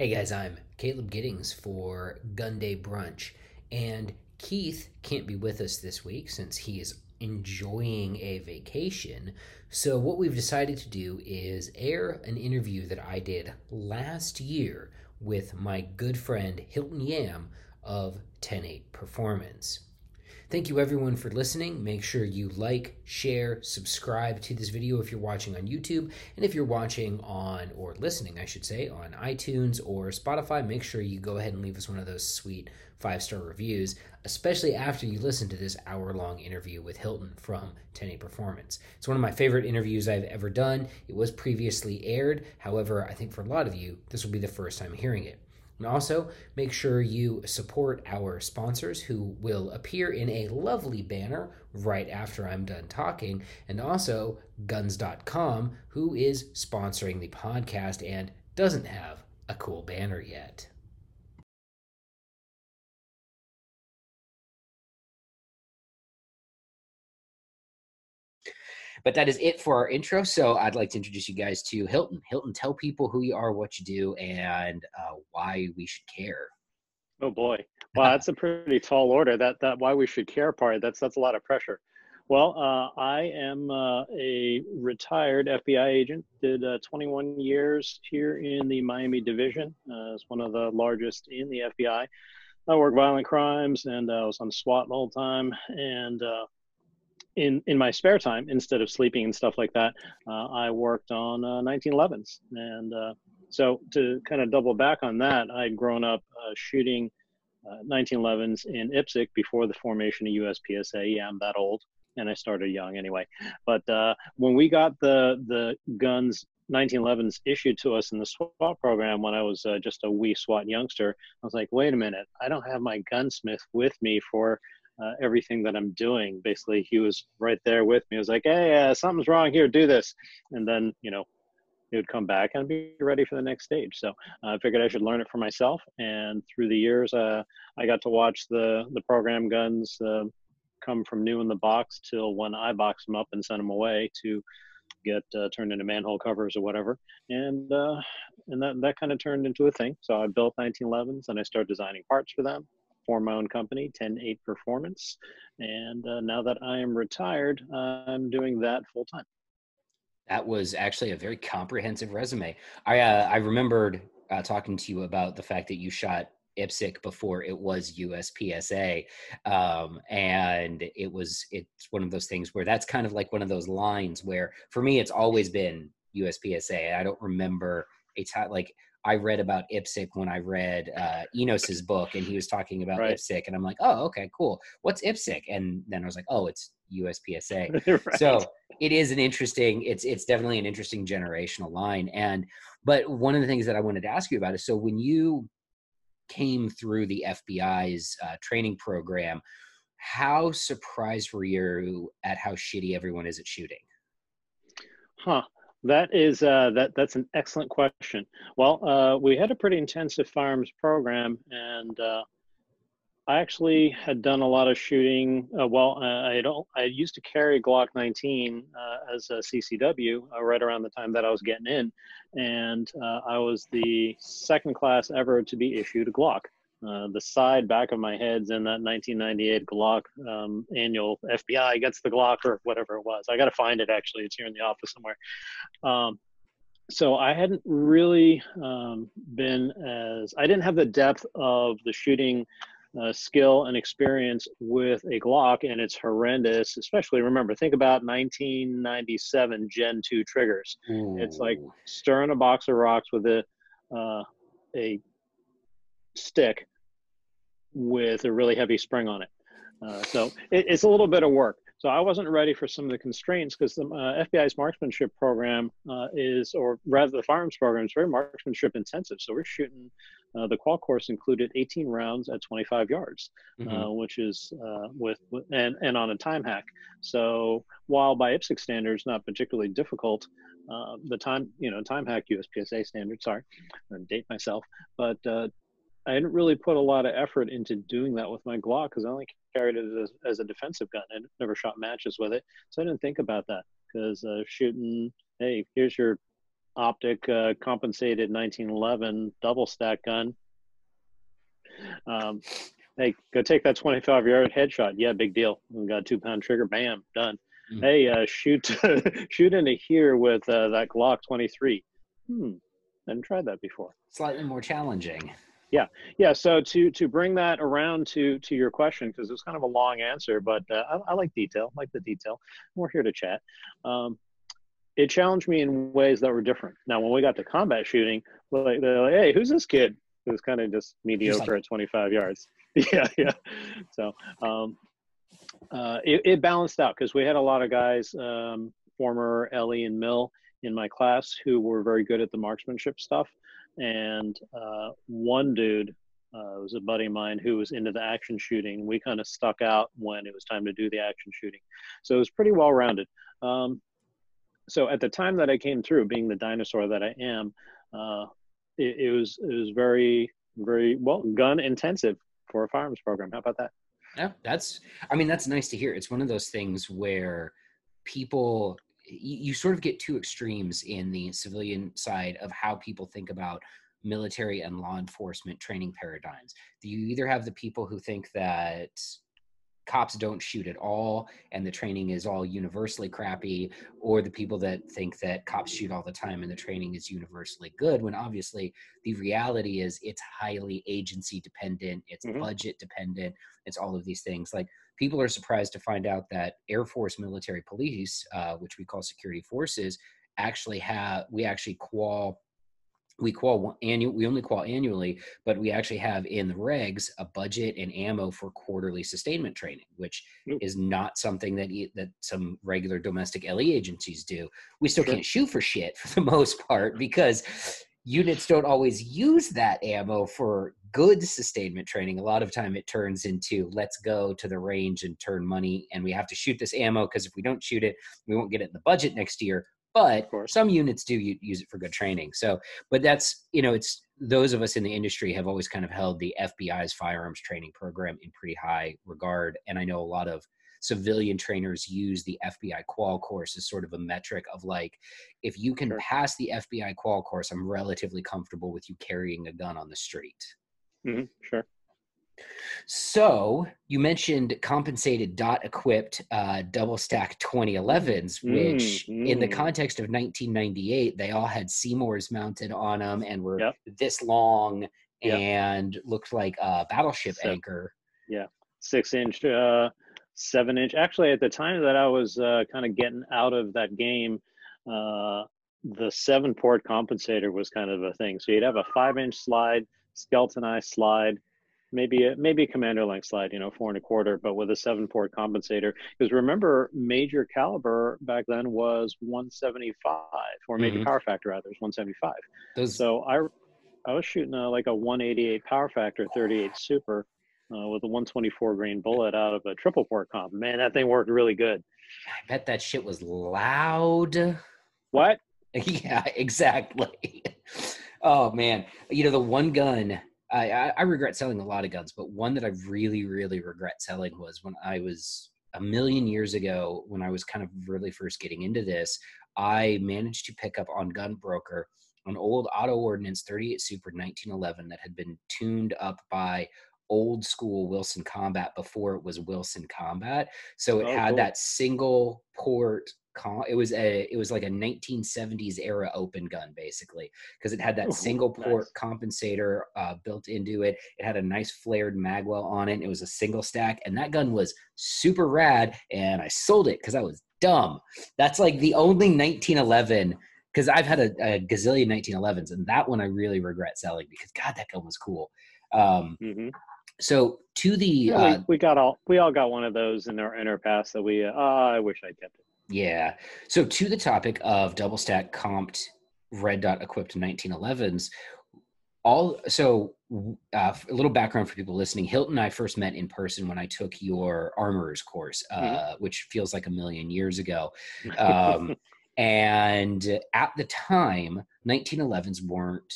Hey guys, I'm Caleb Giddings for Gun Day Brunch, and Keith can't be with us this week since he is enjoying a vacation. So, what we've decided to do is air an interview that I did last year with my good friend Hilton Yam of 10-8 Performance. Thank you everyone for listening. Make sure you like, share, subscribe to this video if you're watching on YouTube. And if you're watching on, or listening, I should say, on iTunes or Spotify, make sure you go ahead and leave us one of those sweet five star reviews, especially after you listen to this hour long interview with Hilton from 10-8 Performance. It's one of my favorite interviews I've ever done. It was previously aired. However, I think for a lot of you, this will be the first time hearing it. And also, make sure you support our sponsors who will appear in a lovely banner right after I'm done talking, and also guns.com, who is sponsoring the podcast and doesn't have a cool banner yet. But that is it for our intro. So I'd like to introduce you guys to Hilton. Hilton, tell people who you are, what you do, and uh, why we should care. Oh boy, wow, that's a pretty tall order. That that why we should care part. That's that's a lot of pressure. Well, uh, I am uh, a retired FBI agent. Did uh, 21 years here in the Miami division uh, as one of the largest in the FBI. I work violent crimes, and I was on SWAT the whole time, and uh, in in my spare time instead of sleeping and stuff like that uh, i worked on uh, 1911s and uh, so to kind of double back on that i'd grown up uh, shooting 1911s uh, in IPSC before the formation of uspsa yeah i'm that old and i started young anyway but uh, when we got the the guns 1911s issued to us in the SWAT program when I was just a wee SWAT youngster. I was like, wait a minute, I don't have my gunsmith with me for uh, everything that I'm doing. Basically, he was right there with me. He was like, "Hey, uh, something's wrong here. Do this," and then you know, he would come back and be ready for the next stage. So uh, I figured I should learn it for myself. And through the years, uh, I got to watch the the program guns uh, come from new in the box till when I box them up and send them away to get uh, turned into manhole covers or whatever. And and that that kind of turned into a thing. So I built 1911s and I started designing parts for them form my own company, 10-8 Performance. And uh, now that I am retired, I'm doing that full time. That was actually a very comprehensive resume. I uh, I remembered uh, talking to you about the fact that you shot IPSC before it was USPSA, um, and it was it's one of those things where that's kind of like one of those lines where for me it's always been USPSA. I don't remember a time like I read about IPSC when I read uh, Enos's book, and he was talking about right. IPSC, and I'm like, oh, okay, cool. What's IPSC? And then I was like, oh, it's USPSA. right. So it is an interesting. It's it's definitely an interesting generational line. And but one of the things that I wanted to ask you about is so when you came through the FBI's uh, training program, how surprised were you at how shitty everyone is at shooting? Huh. That is uh, that. That's an excellent question. Well, uh, we had a pretty intensive firearms program, and uh, I actually had done a lot of shooting. Uh, well, I don't. I used to carry Glock 19 uh, as a CCW uh, right around the time that I was getting in, and I was the second class ever to be issued a Glock. Uh, the side back of my head's in that 1998 Glock um, annual FBI gets the Glock or whatever it was. I got to find it actually. It's here in the office somewhere. Um, so I hadn't really um, been as I didn't have the depth of the shooting uh, skill and experience with a Glock, and it's horrendous. Especially remember, think about 1997 Gen 2 triggers. Ooh. It's like stirring a box of rocks with a uh, a stick with a really heavy spring on it. Uh, so it, it's a little bit of work. So I wasn't ready for some of the constraints because the uh, FBI's marksmanship program uh, is, or rather the firearms program is very marksmanship intensive. So we're shooting, uh, the qual course included 18 rounds at 25 yards, uh, mm-hmm. which is uh, with, and, and on a time hack. So while by IPSC standards, not particularly difficult, the time, you know, time hack USPSA standard, sorry, I'm date myself, but I didn't really put a lot of effort into doing that with my Glock because I only carried it as, as, a defensive gun. I never shot matches with it, so I didn't think about that because uh, shooting, hey, here's your optic uh, compensated 1911 double stack gun. Um, hey, go take that 25 yard headshot. Yeah, big deal. We got a two pound trigger. Bam, done. Mm. Hey, uh, shoot, shoot into here with uh, that Glock 23. Hmm, hadn't tried that before. Slightly more challenging. Yeah, yeah. So to to bring that around to to your question, because it's kind of a long answer, but uh, I, I, like detail, I like the detail. We're here to chat. Um, it challenged me in ways that were different. Now, when we got to combat shooting, like they're like, "Hey, who's this kid?" It was kind of just mediocre like, at 25 yards. yeah, yeah. So um, uh, it, it, balanced out because we had a lot of guys, um, former LE and mil in my class, who were very good at the marksmanship stuff. And uh, one dude uh, was a buddy of mine who was into the action shooting. We kind of stuck out when it was time to do the action shooting. So it was pretty well rounded. Um, so at the time that I came through, being the dinosaur that I am, uh, it, it, was it was very very well gun intensive for a firearms program. How about that? Yeah, that's. I mean, that's nice to hear. It's one of those things where people you, you sort of get two extremes in the civilian side of how people think about military and law enforcement training paradigms. You either have the people who think that cops don't shoot at all and the training is all universally crappy or the people that think that cops shoot all the time and the training is universally good when obviously the reality is it's highly agency dependent it's mm-hmm. budget dependent it's all of these things like people are surprised to find out that air force military police uh, which we call security forces actually have we actually qual we qual annual we only qual annually but we actually have in the regs a budget and ammo for quarterly sustainment training which Ooh. is not something that that some regular domestic le agencies do we still sure. can't shoot for shit for the most part because units don't always use that ammo for good sustainment training a lot of time it turns into let's go to the range and turn money and we have to shoot this ammo because if we don't shoot it we won't get it in the budget next year. But some units do use it for good training. So but that's you know it's those of us in the industry have always kind of held the fbi's firearms training program in pretty high regard and i know a lot of civilian trainers use the fbi qual course as sort of a metric of like if you can pass the fbi qual course i'm relatively comfortable with you carrying a gun on the street mm-hmm. sure so you mentioned compensated dot equipped uh, double stack 2011s, which mm, mm. in the mm. context of 1998, they all had C-Mores mounted on them and were yep. this long yep. and looked like a battleship so, anchor. Yeah, six inch, uh, seven inch. Actually, at the time that I was uh, kind of getting out of that game, uh, the seven port compensator was kind of a thing. So you'd have a five inch slide, skeletonized slide maybe a, maybe a commander length slide, you know, four and a quarter, but with a seven port compensator. Because remember, major caliber back then was 175, or major mm-hmm. power factor rather, was 175. Those... So I I was shooting a, like a 188 power factor, 38 super. Uh, with a 124 grain bullet out of a triple port comp. Man, that thing worked really good. I bet that shit was loud. What? yeah, exactly. oh man, you know the one gun I, I regret selling a lot of guns, but one that I really, really regret selling was when I was a million years ago, when I was kind of really first getting into this, I managed to pick up on GunBroker an old auto ordnance 38 Super 1911 that had been tuned up by old school Wilson Combat before it was Wilson Combat. So it oh, had cool. that single port it was a it was like a 1970s era open gun basically because it had that single port nice. compensator uh, built into it it had a nice flared magwell on it it was a single stack and that gun was super rad and i sold it because i was dumb that's like the only 1911 because i've had a, a, gazillion 1911s and that one i really regret selling because god that gun was cool um, mm-hmm. so to the yeah, uh, we, we, got all we all got one of those in our in our past that we uh, i wish i kept it yeah. So to the topic of double stack comped red dot equipped 1911s, all so uh, a little background for people listening. Hilton and I first met in person when I took your armorers course, uh, mm-hmm. which feels like a million years ago. Um, and at the time, 1911s weren't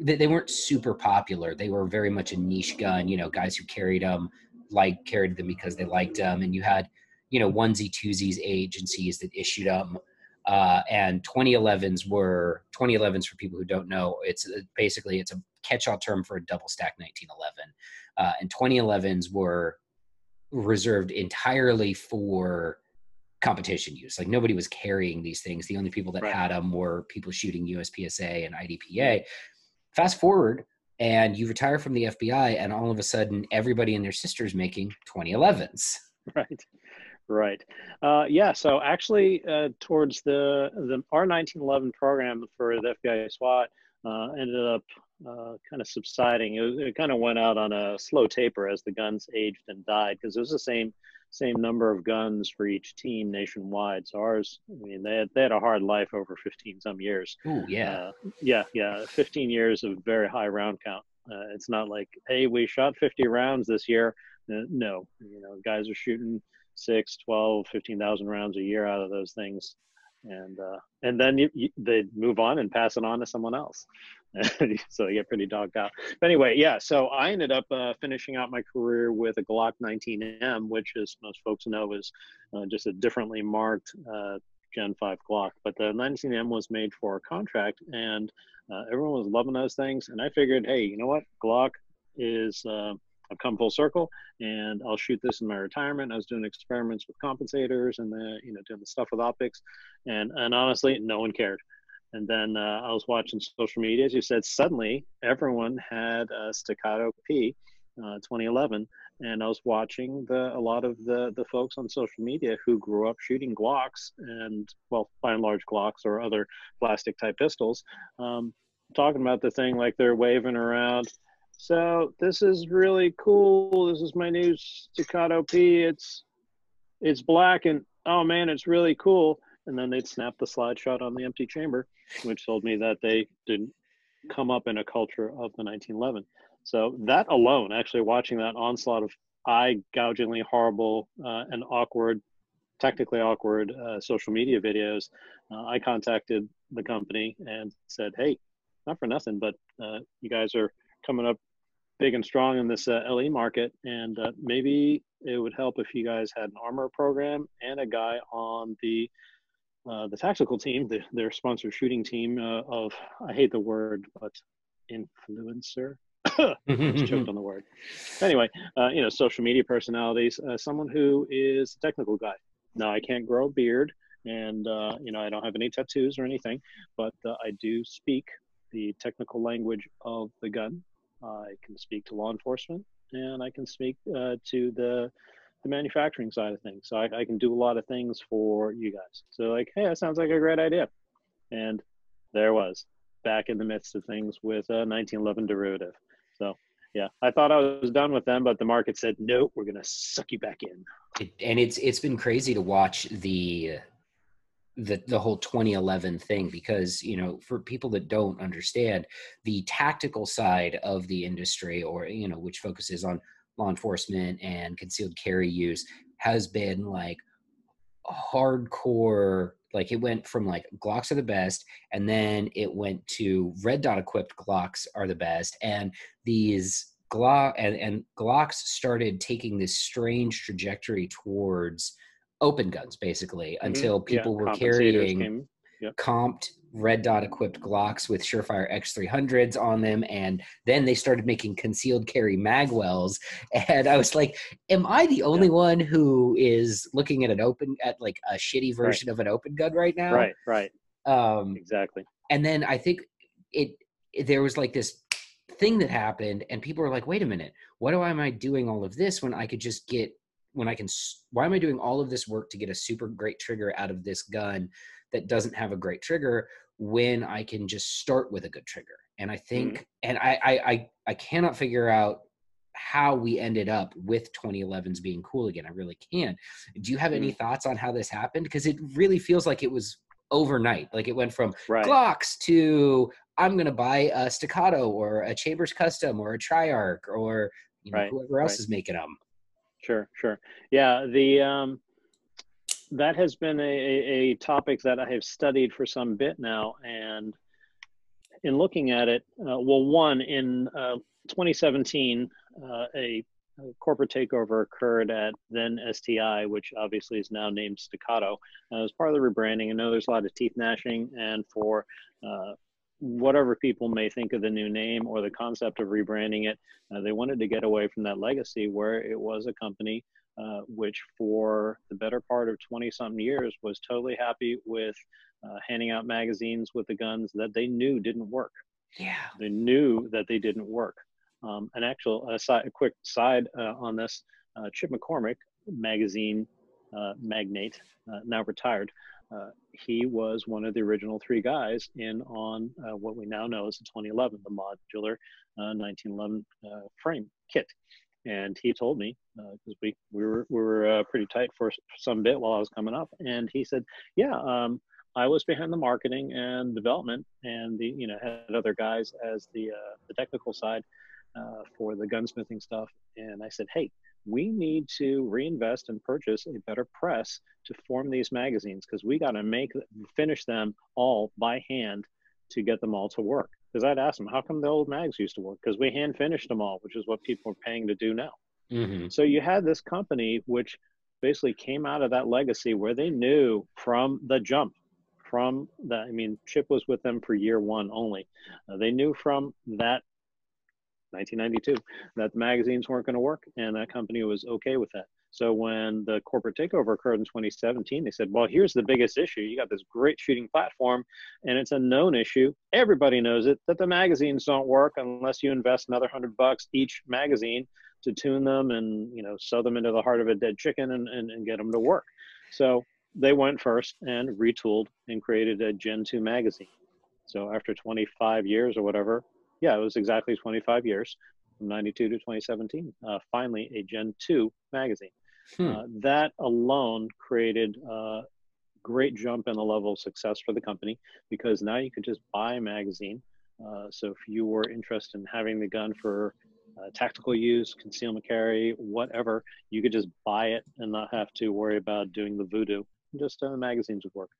they, they weren't super popular. They were very much a niche gun. You know, guys who carried them like carried them because they liked them, and you had you know onesie twosies agencies that issued them Uh, and 2011s were 2011s for people who don't know. It's uh, basically it's a catch-all term for a double stack 1911, uh, and 2011s were reserved entirely for competition use. Like nobody was carrying these things. The only people that right. had them were people shooting USPSA and IDPA. Fast forward, and you retire from the FBI, and all of a sudden, everybody and their sisters making 2011s. Right. Right. Uh, yeah. So actually, uh, towards the the R nineteen eleven program for the FBI SWAT uh, ended up uh, kind of subsiding. It, it kind of went out on a slow taper as the guns aged and died because it was the same same number of guns for each team nationwide. So ours, I mean, they had, they had a hard life over 15 some years. Oh yeah, uh, yeah, yeah, 15 years of very high round count. Uh, it's not like, hey, we shot 50 rounds this year. no, you know, guys are shooting six, 12, 15,000 rounds a year out of those things. And, uh, and then you, you, they move on and pass it on to someone else. so they get pretty dogged out. But anyway, yeah, so I ended up uh, finishing out my career with a Glock 19M, which, as most folks know, is uh, just a differently marked uh, Gen 5 Glock. But the 19M was made for a contract, and uh, everyone was loving those things. And I figured, hey, you know what? Glock is uh, I've come full circle and I'll shoot this in my retirement. I was doing experiments with compensators and the, you know, doing the stuff with optics. And, and honestly, no one cared. And then uh, I was watching social media, as you said, suddenly everyone had a Staccato P uh, 2011. And I was watching the, a lot of the, the folks on social media who grew up shooting Glocks and, well, by and large, Glocks or other plastic type pistols, um, talking about the thing like they're waving around so this is really cool. This is my new Staccato P. It's it's black and oh man, it's really cool. And then they'd snap the slide shot on the empty chamber, which told me that they didn't come up in a culture of the 1911. So that alone, actually watching that onslaught of eye gougingly horrible uh, and awkward, technically awkward uh, social media videos, uh, I contacted the company and said, "Hey, not for nothing, but uh, you guys are coming up big and strong in this uh, LE market, and uh, maybe it would help if you guys had an armor program and a guy on the uh, the tactical team, the, their sponsor shooting team uh, of I hate the word, but influencer. just choked on the word. Anyway, uh, you know, social media personalities, uh, someone who is a technical guy. Now, I can't grow a beard, and you know, I don't have any tattoos or anything, but I do speak the technical language of the gun I can speak to law enforcement, and I can speak uh, to the the manufacturing side of things. So I, I, can do a lot of things for you guys. So like, hey, that sounds like a great idea. And there was back in the midst of things with a 1911 derivative. So yeah, I thought I was done with them, but the market said, nope, we're going to suck you back in. and it's, it's been crazy to watch the, the the whole 2011 thing because you know for people that don't understand the tactical side of the industry or you know which focuses on law enforcement and concealed carry use has been like hardcore like it went from like glocks are the best and then it went to red dot equipped glocks are the best and these glock and, and glocks started taking this strange trajectory towards open guns basically mm-hmm. until people yeah, were carrying yep. comped red dot equipped Glocks with Surefire X300s on them. And then they started making concealed carry magwells. And I was like, am I the only yeah. one who is looking at an open, at like a shitty version right. of an open gun right now? Right, right. Um, exactly. And then I think it, it, there was like this thing that happened and people were like, wait a minute, what am I doing all of this when I could just get when I can, why am I doing all of this work to get a super great trigger out of this gun that doesn't have a great trigger when I can just start with a good trigger? And I think, mm and I, I, I, I cannot figure out how we ended up with 2011s being cool again. I really can't. Do you have mm any thoughts on how this happened? Because it really feels like it was overnight. Like it went from right. Glocks to I'm going to buy a Staccato or a Chambers Custom or a Triarch or you know, right. whoever else right. is making them. Sure, sure. Yeah, the um, that has been a, a topic that I have studied for some bit now, and in looking at it, uh, well, one in uh, 2017, uh, a corporate takeover occurred at then STI, which obviously is now named Staccato. Uh, as part of the rebranding, I know there's a lot of teeth gnashing, and for uh, whatever people may think of the new name or the concept of rebranding it, uh, they wanted to get away from that legacy where it was a company uh, which, for the better part of 20 something years, was totally happy with uh, handing out magazines with the guns that they knew didn't work. Yeah. They knew that they didn't work. Um, an actual a, side, a quick side uh, on this uh, Chip McCormick, magazine uh, magnate, uh, now retired, uh, he was one of the original three guys in on uh, what we now know as the 2011, the modular 1911 frame kit. And he told me because we we were we were pretty tight for some bit while I was coming up, and he said, "Yeah, um, I was behind the marketing and development, and the you know had other guys as the uh, the technical side uh, for the gunsmithing stuff. And I said, hey, we need to reinvest and purchase a better press to form these magazines because we got to make finish them all by hand to get them all to work. Because I'd ask them, how come the old mags used to work? Because we hand finished them all, which is what people are paying to do now. Mm-hmm. So you had this company which basically came out of that legacy where they knew from the jump from that i mean chip was with them for year one only uh, they knew from that 1992 that the magazines weren't going to work and that company was okay with that. So when the corporate takeover occurred in 2017 they said well here's the biggest issue. You got this great shooting platform and it's a known issue. Everybody knows it that the magazines don't work unless you invest another 100 bucks each magazine to tune them and you know sew them into the heart of a dead chicken and, and, and get them to work. So they went first and retooled and created a gen 2 magazine. So after 25 years or whatever yeah, it was exactly 25 years from 92 to 2017. Uh, finally, a Gen 2 magazine. Hmm. Uh, that alone created a great jump in the level of success for the company because now you could just buy a magazine. Uh, so if you were interested in having the gun for uh, tactical use, concealment carry, whatever, you could just buy it and not have to worry about doing the voodoo. Just uh, magazines would work.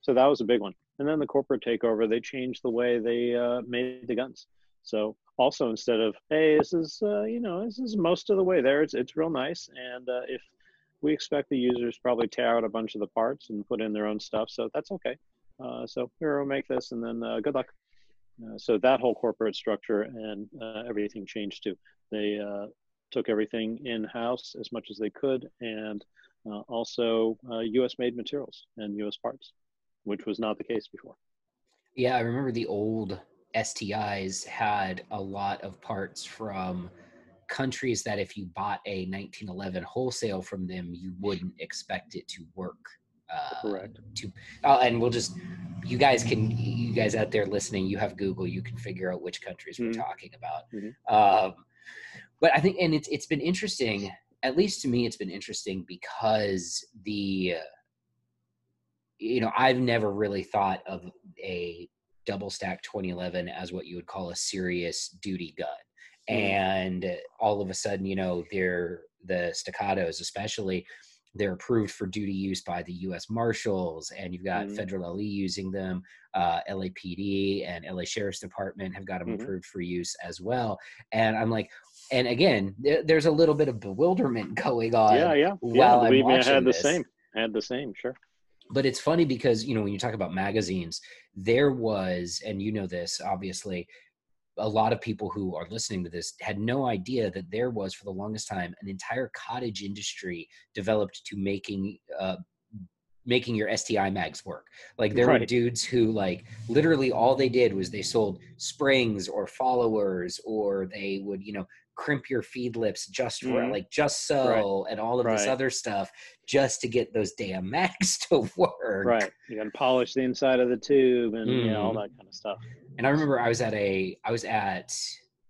So that was a big one. And then the corporate takeover, they changed the way they uh, made the guns. So also instead of hey, this is uh, you know this is most of the way there. It's it's real nice, and uh, if we expect the users probably tear out a bunch of the parts and put in their own stuff, so that's okay. Uh, so here we'll make this, and then uh, good luck. Uh, so that whole corporate structure and uh, everything changed too. They took everything in house as much as they could, and also U.S. made materials and U.S. parts, which was not the case before. Yeah, I remember the old STIs had a lot of parts from countries that if you bought a 1911 wholesale from them, you wouldn't expect it to work. Uh, Correct. To uh, and we'll just you guys can you guys out there listening, you have Google, you can figure out which countries mm-hmm. we're talking about. Mm-hmm. Um, but I think and it's it's been interesting. At least to me, it's been interesting because the you know I've never really thought of a double stack 2011 as what you would call a serious duty gun. Mm. And all of a sudden, you know, they're the staccatos, especially, they're approved for duty use by the U.S. Marshals, and you've got mm federal LE using them. Uh, LAPD and LA Sheriff's Department have got them mm-hmm. approved for use as well. And I'm like, and again, there's a little bit of bewilderment going on. Yeah, yeah. While yeah, I'm we watching had the this. same. Had the same, sure but it's funny because you know when you talk about magazines there was and you know this obviously a lot of people who are listening to this had no idea that there was for the longest time an entire cottage industry developed to making uh, making your STI mags work. Like there right. were dudes who like literally all they did was they sold springs or followers or they would, you know, crimp your feed lips just for mm. like just so right. and all of right. this other stuff just to get those damn mags to work. Right. You got to polish the inside of the tube and mm. you know, all mm. that kind of stuff. And I remember I was at a I was at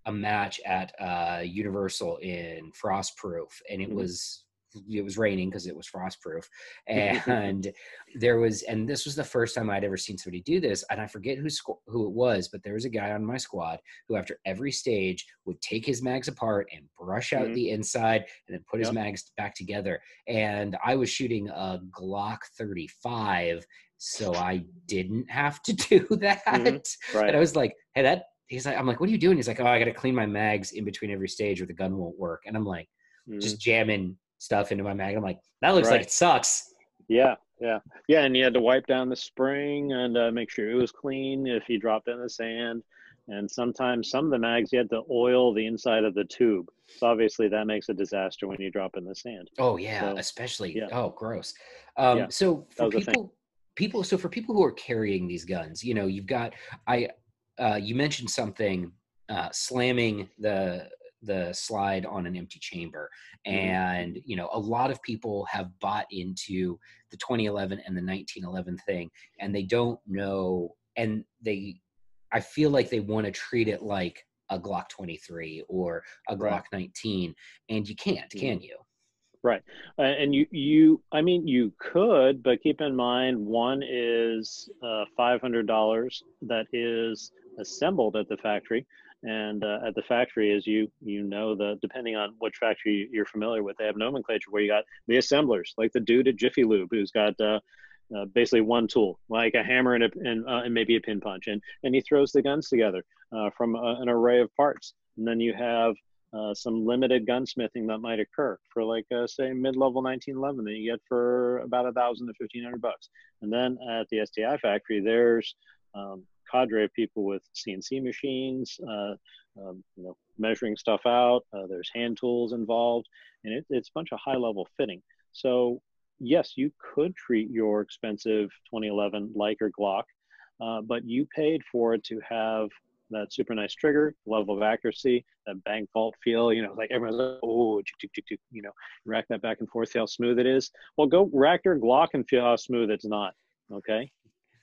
a match at uh Universal in Frostproof and it mm. was it was raining because it was frostproof and there was and this was the first time i'd ever seen somebody do this and i forget who who it was but there was a guy on my squad who after every stage would take his mags apart and brush out mm-hmm. the inside and then put yep. his mags back together and i was shooting a glock 35 so i didn't have to do that mm-hmm. right. and i was like hey that he's like i'm like what are you doing he's like oh i gotta clean my mags in between every stage or the gun won't work and i'm like mm-hmm. just jamming stuff into my mag. I'm like, that looks right. like it sucks. Yeah, yeah, yeah. And you had to wipe down the spring and uh, make sure it was clean if you dropped it in the sand. And sometimes some of the mags you had to oil the inside of the tube. So obviously that makes a disaster when you drop in the sand. Oh yeah, so, especially yeah. oh gross. Um, yeah, so for people, people, so for people who are carrying these guns, you know, you've got I. Uh, you mentioned something uh, slamming the the slide on an empty chamber mm-hmm. and you know a lot of people have bought into the 2011 and the 1911 thing and they don't know and they i feel like they want to treat it like a glock 23 or a glock right. 19 and you can't mm-hmm. can you right uh, and you you i mean you could but keep in mind one is uh, $500 that is assembled at the factory and uh, at the factory, as you you know, the depending on which factory you're familiar with, they have nomenclature where you got the assemblers, like the dude at Jiffy Lube, who's got uh, uh, basically one tool, like a hammer and a, and, uh, and, maybe a pin punch, and and he throws the guns together uh, from a, an array of parts. And then you have uh, some limited gunsmithing that might occur for like say mid-level 1911 that you get for about a thousand to fifteen hundred bucks. And then at the STI factory, there's um, cadre of people with CNC machines, uh, um, you know, measuring stuff out. Uh, there's hand tools involved, and it, it's a bunch of high level fitting. So yes, you could treat your expensive 2011 Leica Glock, uh, but you paid for it to have that super nice trigger, level of accuracy, that bank vault feel. You know, like everyone's like, oh, you know, rack that back and forth, see how smooth it is. Well, go rack your Glock and feel how smooth it's not. Okay,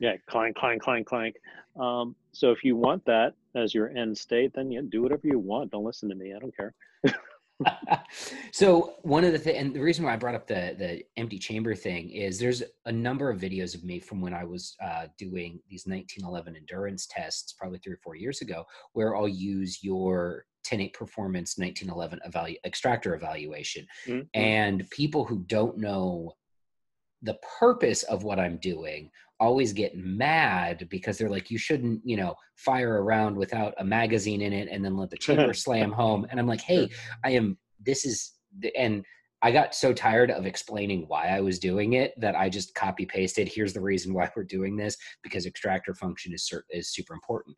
yeah, clank, clank, clank, clank. Um, so if you want that as your end state, then yeah, do whatever you want. Don't listen to me. I don't care. so one of the things, and the reason why I brought up the the empty chamber thing is there's a number of videos of me from when I was uh, doing these 1911 endurance tests, probably three or four years ago, where I'll use your 10-8 performance 1911 evalu- extractor evaluation, mm-hmm. and people who don't know the purpose of what I'm doing always get mad because they're like, you shouldn't, you know, fire around without a magazine in it and then let the chamber slam home. And I'm like, hey, I am, this is, and I got so tired of explaining why I was doing it that I just copy pasted. Here's the reason why we're doing this because extractor function is is super important.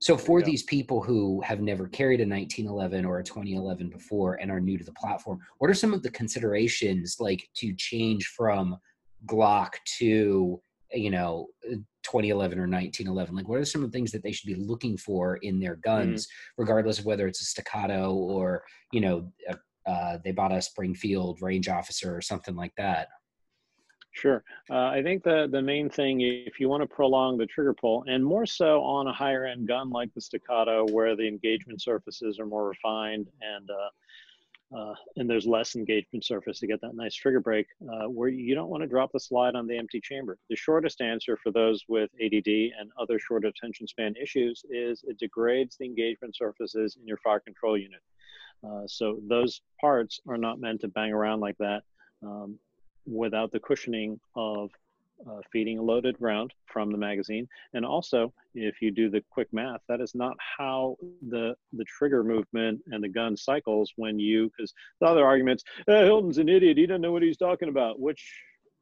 So for these people who have never carried a 1911 or a 2011 before and are new to the platform, what are some of the considerations like to change from Glock to you know 2011 or 1911 like what are some of the things that they should be looking for in their mm-hmm. guns mm-hmm. regardless of whether it's a staccato or you know uh, they bought a springfield range officer or something like that Sure. Uh, I think the, the main thing, if you want to prolong the trigger pull, and more so on a higher end gun like the Staccato, where the engagement surfaces are more refined and uh, uh, and there's less engagement surface to get that nice trigger break uh, where you don't want to drop the slide on the empty chamber. The shortest answer for those with ADD and other short attention span issues is it degrades the engagement surfaces in your fire control unit. Uh, so those parts are not meant to bang around like that um, without the cushioning of uh, feeding a loaded round from the magazine. And also, if you do the quick math, that is not how the the trigger movement and the gun cycles when you, because the other arguments, eh, Hilton's an idiot, he doesn't know what he's talking about, which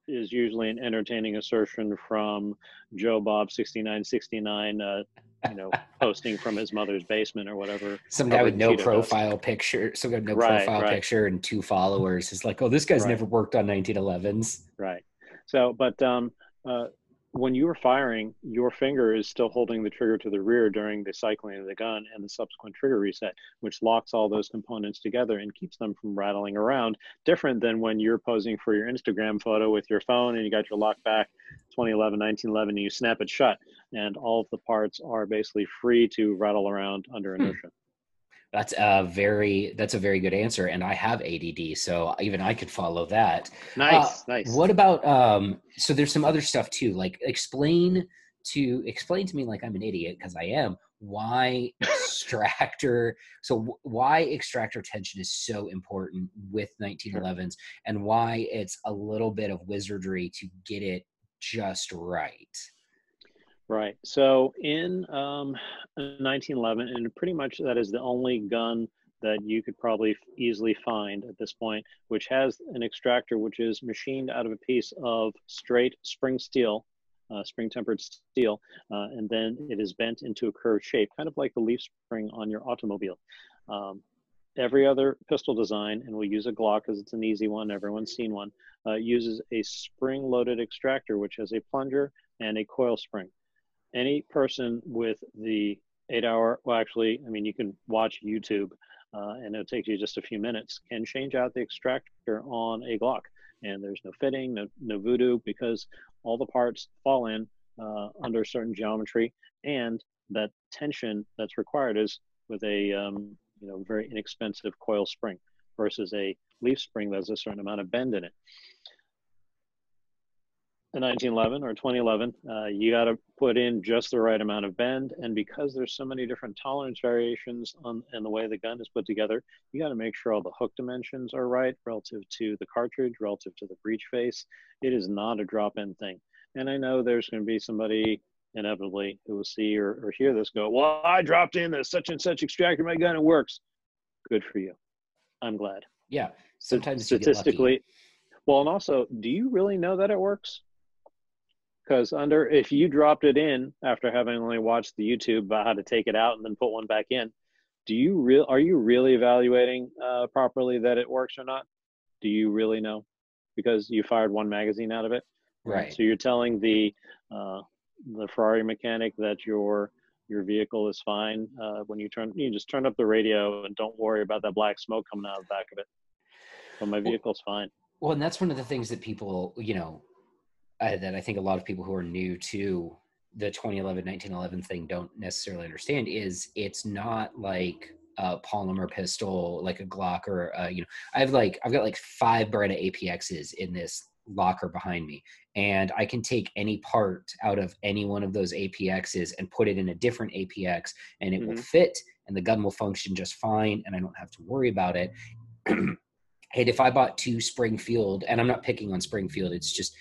is usually an entertaining assertion from Joe Bob 6969, uh, you know, posting from his mother's basement or whatever. Some guy with no profile does. picture, some guy with no right, profile right. picture and two followers is like, oh, this guy's right. never worked on 1911s. Right. So, but um, uh, when you are firing, your finger is still holding the trigger to the rear during the cycling of the gun and the subsequent trigger reset, which locks all those components together and keeps them from rattling around. Different than when you're posing for your Instagram photo with your phone and you got your lock back 2011, 1911, and you snap it shut, and all of the parts are basically free to rattle around under hmm. That's a very that's a very good answer, and I have ADD, so even I could follow that. Nice, uh, nice. What about um? So there's some other stuff too. Like explain to explain to me like I'm an idiot because I am. Why extractor? so why extractor tension is so important with 1911s, sure. and why it's a little bit of wizardry to get it just right. Right. So in um, 1911, and pretty much that is the only gun that you could probably easily find at this point, which has an extractor which is machined out of a piece of straight spring steel, uh, spring tempered steel, uh, and then it is bent into a curved shape, kind of like the leaf spring on your automobile. Um, every other pistol design, and we'll use a Glock because it's an easy one, everyone's seen one, uh, uses a spring loaded extractor, which has a plunger and a coil spring. Any person with the eight hour, well, actually, I mean, you can watch YouTube uh, and it'll take you just a few minutes, can change out the extractor on a Glock. And there's no fitting, no, no voodoo, because all the parts fall in uh, under certain geometry, and that tension that's required is with a um, you know very inexpensive coil spring versus a leaf spring that has a certain amount of bend in it. In 1911 or 2011, uh, you got to put in just the right amount of bend, and because there's so many different tolerance variations on and the way the gun is put together, you got to make sure all the hook dimensions are right relative to the cartridge, relative to the breech face. It is not a drop-in thing, and I know there's going to be somebody inevitably who will see or, or hear this go, Well, I dropped in the such and such extractor my gun, it works. Good for you. I'm glad. Yeah. Sometimes statistically, well, and also, do you really know that it works? Because under, if you dropped it in after having only watched the YouTube about how to take it out and then put one back in, do you real are you really evaluating uh, properly that it works or not? Do you really know? Because you fired one magazine out of it, right? So you're telling the uh, the Ferrari mechanic that your your vehicle is fine uh, when you turn you just turn up the radio and don't worry about that black smoke coming out of the back of it. But my vehicle's fine. Well, and that's one of the things that people, you know, uh, that I think a lot of people who are new to the 2011 1911 thing don't necessarily understand is it's not like a polymer pistol like a Glock or a, you know I have like I've got like five Beretta APXs in this locker behind me and I can take any part out of any one of those APXs and put it in a different APX and it mm-hmm. will fit and the gun will function just fine and I don't have to worry about it. and if I bought two Springfield and I'm not picking on Springfield, it's just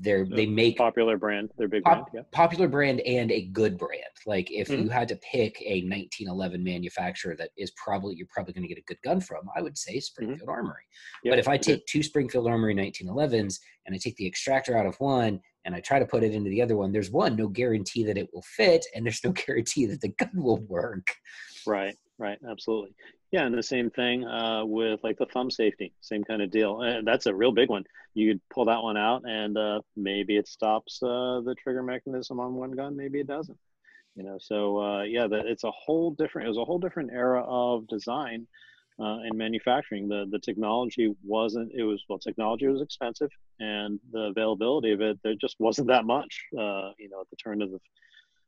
they're they make popular brand they're big pop, brand yeah. popular brand and a good brand like if mm-hmm. you had to pick a 1911 manufacturer that is probably you're probably going to get a good gun from i would say mm-hmm. springfield mm-hmm. armory yep. but if i take two springfield armory 1911s and i take the extractor out of one and i try to put it into the other one there's one no guarantee that it will fit and there's no guarantee that the gun will work right right absolutely yeah, and the same thing uh, with like the thumb safety, same kind of deal. And that's a real big one. You could pull that one out, and uh, maybe it stops uh, the trigger mechanism on one gun, maybe it doesn't. You know, so uh, yeah, that it's a whole different. It was a whole different era of design uh, and manufacturing. The the technology wasn't. It was well, technology was expensive, and the availability of it there just wasn't that much. Uh, you know, at the turn of the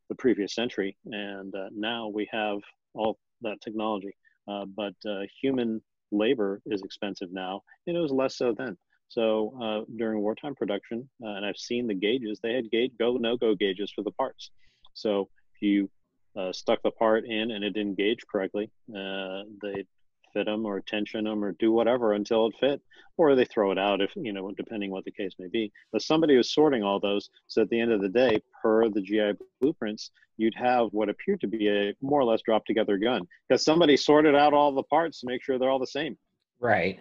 the previous century, and now we have all that technology uh, but uh, human labor is expensive now, and it was less so then. So uh, during wartime production, uh, and I've seen the gauges, they had gauge go no go gauges for the parts. So if you uh, stuck the part in and it didn't gauge correctly, they fit them or tension them or do whatever until it fit, or they throw it out if you know, depending what the case may be. But somebody was sorting all those, so at the end of the day, per the GI blueprints, you'd have what appeared to be a more or less drop together gun because somebody sorted out all the parts to make sure they're all the same. Right.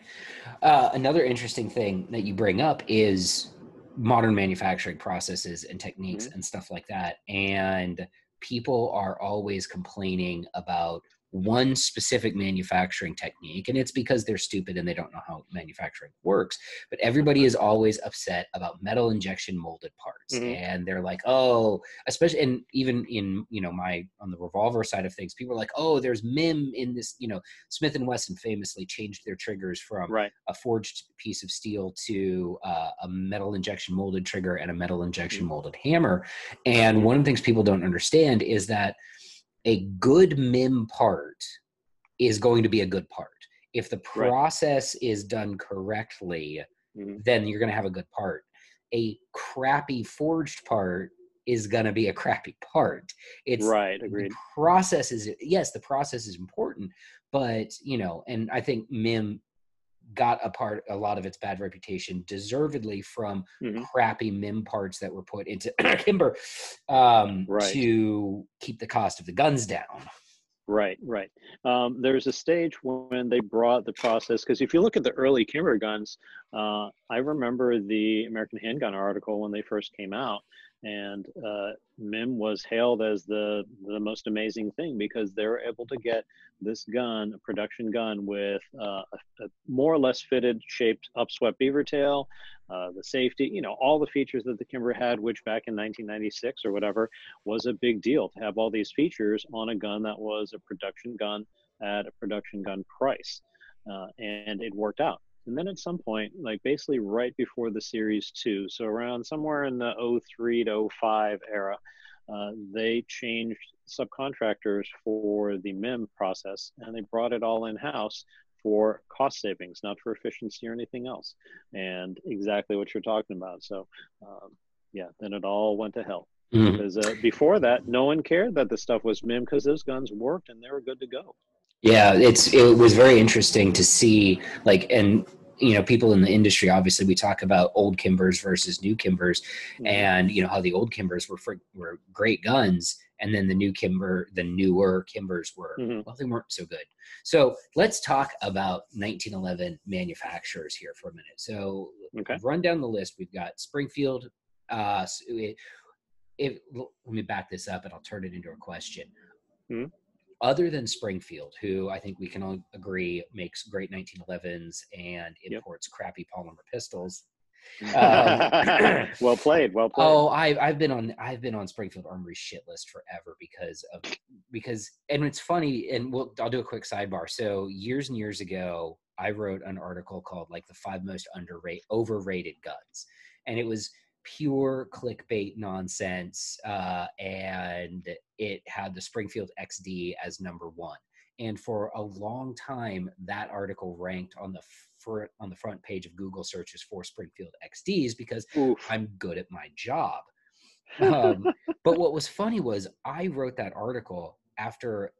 Uh, another interesting thing that you bring up is modern manufacturing processes and techniques mm-hmm. and stuff like that. And people are always complaining about one specific manufacturing technique and it's because they're stupid and they don't know how manufacturing works but everybody is always upset about metal injection molded parts mm-hmm. and they're like oh especially and even in you know my on the revolver side of things people are like oh there's mim in this you know smith and wesson famously changed their triggers from right. a forged piece of steel to uh, a metal injection molded trigger and a metal injection mm-hmm. molded hammer and one of the things people don't understand is that a good MIM part is going to be a good part. If the process right. is done correctly, mm-hmm. then you're going to have a good part. A crappy forged part is going to be a crappy part. It's right. Agreed. process is yes, the process is important, but you know, and I think MIM got a part a lot of its bad reputation deservedly from mm-hmm. crappy mim parts that were put into kimber um, right. to keep the cost of the guns down Right, right. Um, there's a stage when they brought the process because if you look at the early Kimber guns, uh, I remember the American Handgun article when they first came out, and uh, MIM was hailed as the the most amazing thing because they were able to get this gun, a production gun with uh, a, a, more or less fitted, shaped, upswept beaver tail, uh, the safety, you know, all the features that the Kimber had, which back in 1996 or whatever was a big deal to have all these features on a gun that was a production gun at a production gun price, uh, and it worked out. And then at some point, like basically right before the Series 2, so around somewhere in the 03 to 05 era, uh, they changed subcontractors for the MIM process and they brought it all in house for cost savings, not for efficiency or anything else. And exactly what you're talking about. So, um, yeah, then it all went to hell. Mm-hmm. Because uh, before that, no one cared that the stuff was MIM because those guns worked and they were good to go. Yeah, it's it was very interesting to see like and you know people in the industry obviously we talk about old kimbers versus new kimbers and you know how the old kimbers were for, were great guns and then the new kimber the newer kimbers were mm-hmm. well they weren't so good. So let's talk about 1911 manufacturers here for a minute. So okay. run down the list. We've got springfield uh if, let me back this up and i'll turn it into a question. Mm-hmm other than Springfield, who I think we can all agree makes great 1911s and imports yep. crappy polymer pistols. Um, well played, well played. Oh, I've I've been on I've been on Springfield Armory shit list forever because of because and it's funny and we'll I'll do a quick sidebar. So years and years ago, I wrote an article called like the five most underrated overrated guns, and it was pure clickbait nonsense, uh, and it had the Springfield XD as number one. And for a long time, that article ranked on the front on the front page of Google searches for Springfield XDs because Oof. I'm good at my job. Um, but what was funny was I wrote that article after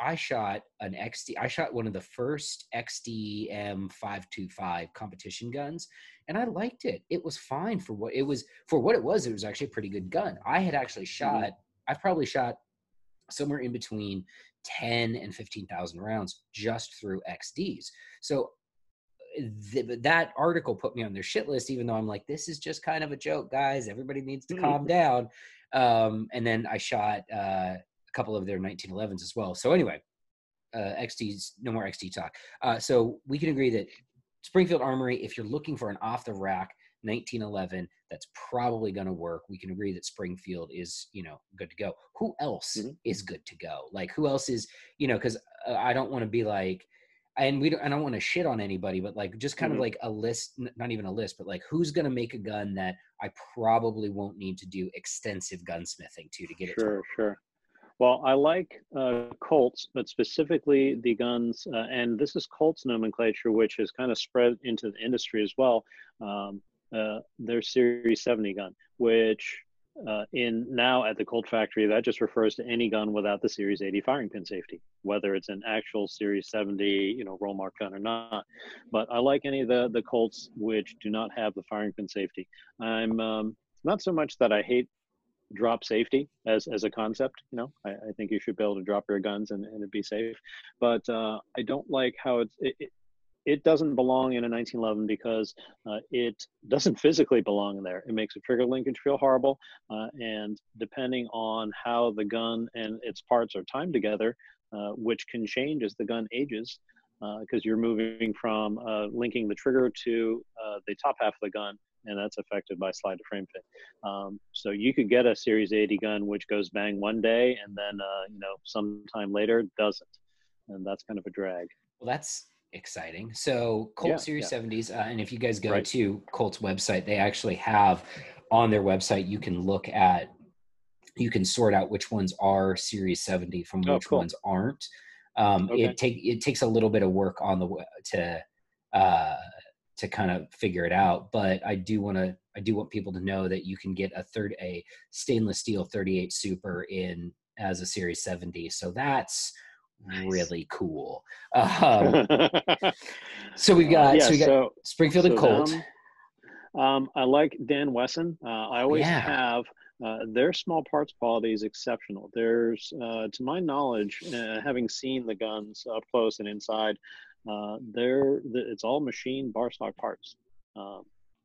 I shot an XD. I shot one of the first XD M525 competition guns, and I liked it. It was fine for what it was for what it was. It was actually a pretty good gun. I had actually mm-hmm. shot. I've probably shot somewhere in between 10 and 15,000 rounds just through XDs. So th- that article put me on their shit list, even though I'm like, this is just kind of a joke, guys. Everybody needs to calm down. Um, and then I shot uh, couple of their 1911s as well. So anyway, uh, XDs, no more XD talk. Uh, so we can agree that Springfield Armory, if you're looking for an off the rack 1911 that's probably going to work we can agree that springfield is you know good to go who else mm-hmm. is good to go like who else is you know because uh, i don't want to be like and we don't i don't want to shit on anybody but like just kind mm-hmm. of like a list not even a list but like who's going to make a gun that i probably won't need to do extensive gunsmithing to to get it sure sure well, I like uh, Colts, but specifically the guns, uh, and this is Colts nomenclature, which has kind of spread into the industry as well. Um, uh, their Series 70 gun, which uh, in now at the Colt factory, that just refers to any gun without the Series 80 firing pin safety, whether it's an actual Series 70, you know, roll mark gun or not. But I like any of the the Colts which do not have the firing pin safety. I'm um, not so much that I hate drop safety as as a concept. You know, I, I think you should be able to drop your guns and, and be safe. But uh, I don't like how it's, it, it it doesn't belong in a 1911 because uh, it doesn't physically belong there. It makes a trigger linkage feel horrible, uh, and depending on how the gun and its parts are timed together, uh, which can change as the gun ages, because uh, you're moving from uh, linking the trigger to the top half of the gun, and that's affected by slide to frame fit. Um, so you could get a Series 80 gun which goes bang one day, and then you know sometime later doesn't, and that's kind of a drag. Well, that's exciting. So Colt yeah, Series yeah. 70s, uh, and if you guys go right. to Colt's website, they actually have on their website you can look at, you can sort out which ones are Series 70 from oh, which cool. ones aren't. Um, okay. It take it takes a little bit of work on the to uh, to kind of figure it out, but I do want to I do want people to know that you can get a third a stainless steel 38 Super in as a Series 70. So that's nice. really cool. Um, so we've got yeah, so we got so, Springfield so and Colt. Um, um, I like Dan Wesson. Uh, I always yeah. have uh, their small parts quality is exceptional. There's, uh, to my knowledge, uh, having seen the guns up close and inside, uh, they're it's all machine bar stock parts. Um,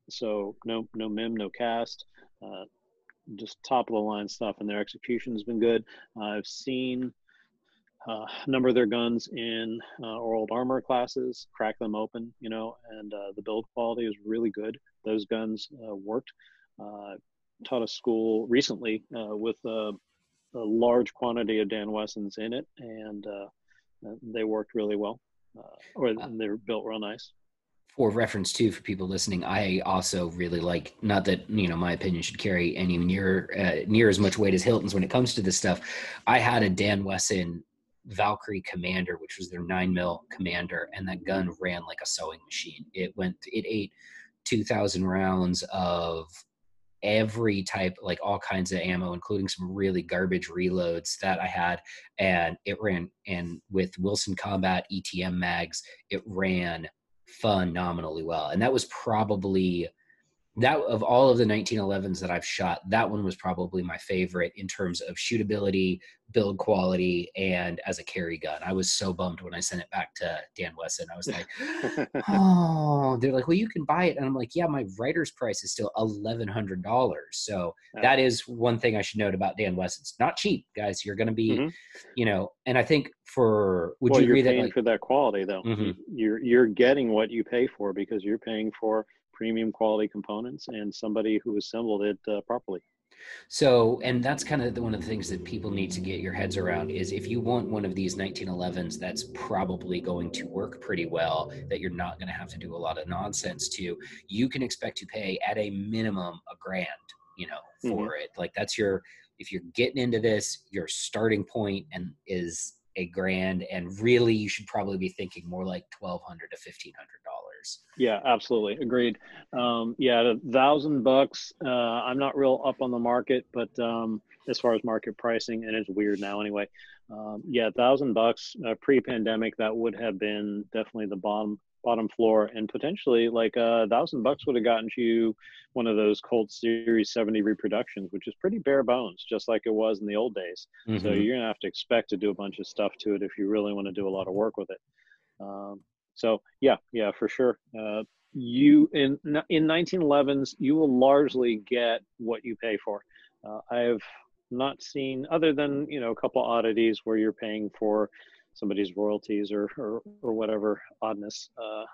so no no MIM, no cast, uh, just top of the line stuff, and their execution has been good. I've seen uh, a number of their guns in uh, old armor classes, crack them open, you know, and uh, the build quality is really good. Those guns uh, worked. Uh, taught a school recently uh, with a, a, large quantity of Dan Wessons in it, and they worked really well, or they were built real nice for reference too for people listening i also really like not that you know my opinion should carry any near uh, near as much weight as hilton's when it comes to this stuff. I had a dan wesson valkyrie commander which was their 9 mil commander and that gun ran like a sewing machine. It went it ate 2000 rounds of every type like all kinds of ammo including some really garbage reloads that i had and it ran and with wilson combat etm mags it ran phenomenally well. And that was probably that of all of the 1911s that I've shot, that one was probably my favorite in terms of shootability, build quality, and as a carry gun. I was so bummed when I sent it back to Dan Wesson. I was like, oh, they're like, well, you can buy it. And I'm like, yeah, my writer's price is still $1,100. So that is one thing I should note about Dan Wesson. It's not cheap, guys. You're going to be, mm-hmm. you know, and I think for, would well, you agree that? Like, for that quality though, mm-hmm. you're, you're getting what you pay for because you're paying for premium quality components and somebody who assembled it uh, properly. So, and that's kind of the, one of the things that people need to get your heads around is if you want one of these 1911s that's probably going to work pretty well, that you're not going to have to do a lot of nonsense to, you can expect to pay at a minimum a grand, you know, for mm-hmm. it. Like that's your, if you're getting into this, your starting point and is a grand, and really you should probably be thinking more like 1200 to 1500 dollars. Yeah, absolutely. Agreed. Um, yeah, a thousand bucks. Uh, I'm not real up on the market, but um, as far as market pricing, and it's weird now anyway. Um, yeah, a thousand bucks uh, pre-pandemic, that would have been definitely the bottom bottom floor, and potentially like a thousand bucks would have gotten you one of those Colt Series 70 reproductions, which is pretty bare bones, just like it was in the old days. Mm-hmm. So you're gonna have to expect to do a bunch of stuff to it if you really want to do a lot of work with it. Um, so yeah, yeah, for sure. Uh, you in in 1911s, you will largely get what you pay for. Uh, I have not seen other than you know a couple oddities where you're paying for somebody's royalties or or, or whatever oddness. Uh,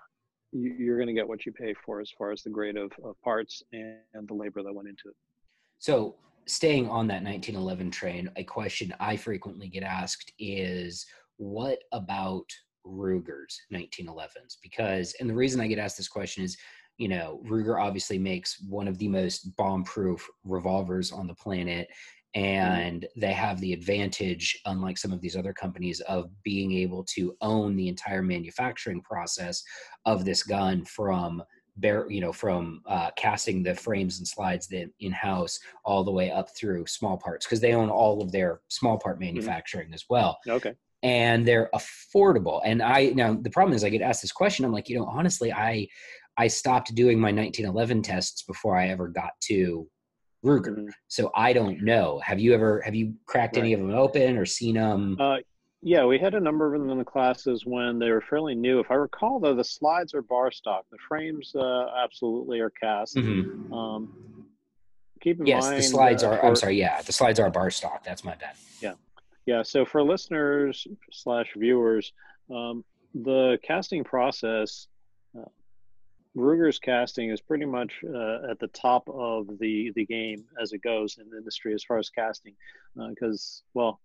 you, are going to get what you pay for as far as the grade of, of parts and, and the labor that went into it. So staying on that 1911 train, a question I frequently get asked is, what about Ruger's 1911s because, and the reason I get asked this question is, you know, Ruger obviously makes one of the most bomb-proof revolvers on the planet, mm-hmm. and mm-hmm. they have the advantage, unlike some of these other companies, of being able to own the entire manufacturing process of this gun from bear you know from uh, casting the frames and slides in house all the way up through small parts because they own all of their small part mm-hmm. manufacturing mm-hmm. as well okay and they're affordable. And I now the problem is I get asked this question. I'm like, you know, honestly, I I stopped doing my 1911 tests before I ever got to Ruger, mm-hmm. so I don't know. Have you ever have you cracked right. any of them open or seen them? Uh, yeah, we had a number of them in the classes when they were fairly new. If I recall, though, the slides are bar stock. The frames uh, absolutely are cast. Mm-hmm. Um, keep in yes, mind. Yes, the slides uh, are. For, I'm sorry. Yeah, the slides are bar stock. That's my bad. Yeah. Yeah, so for listeners slash viewers, um, the casting process, uh, Ruger's casting is pretty much uh, at the top of the the game as it goes in the industry as far as casting, because uh, well,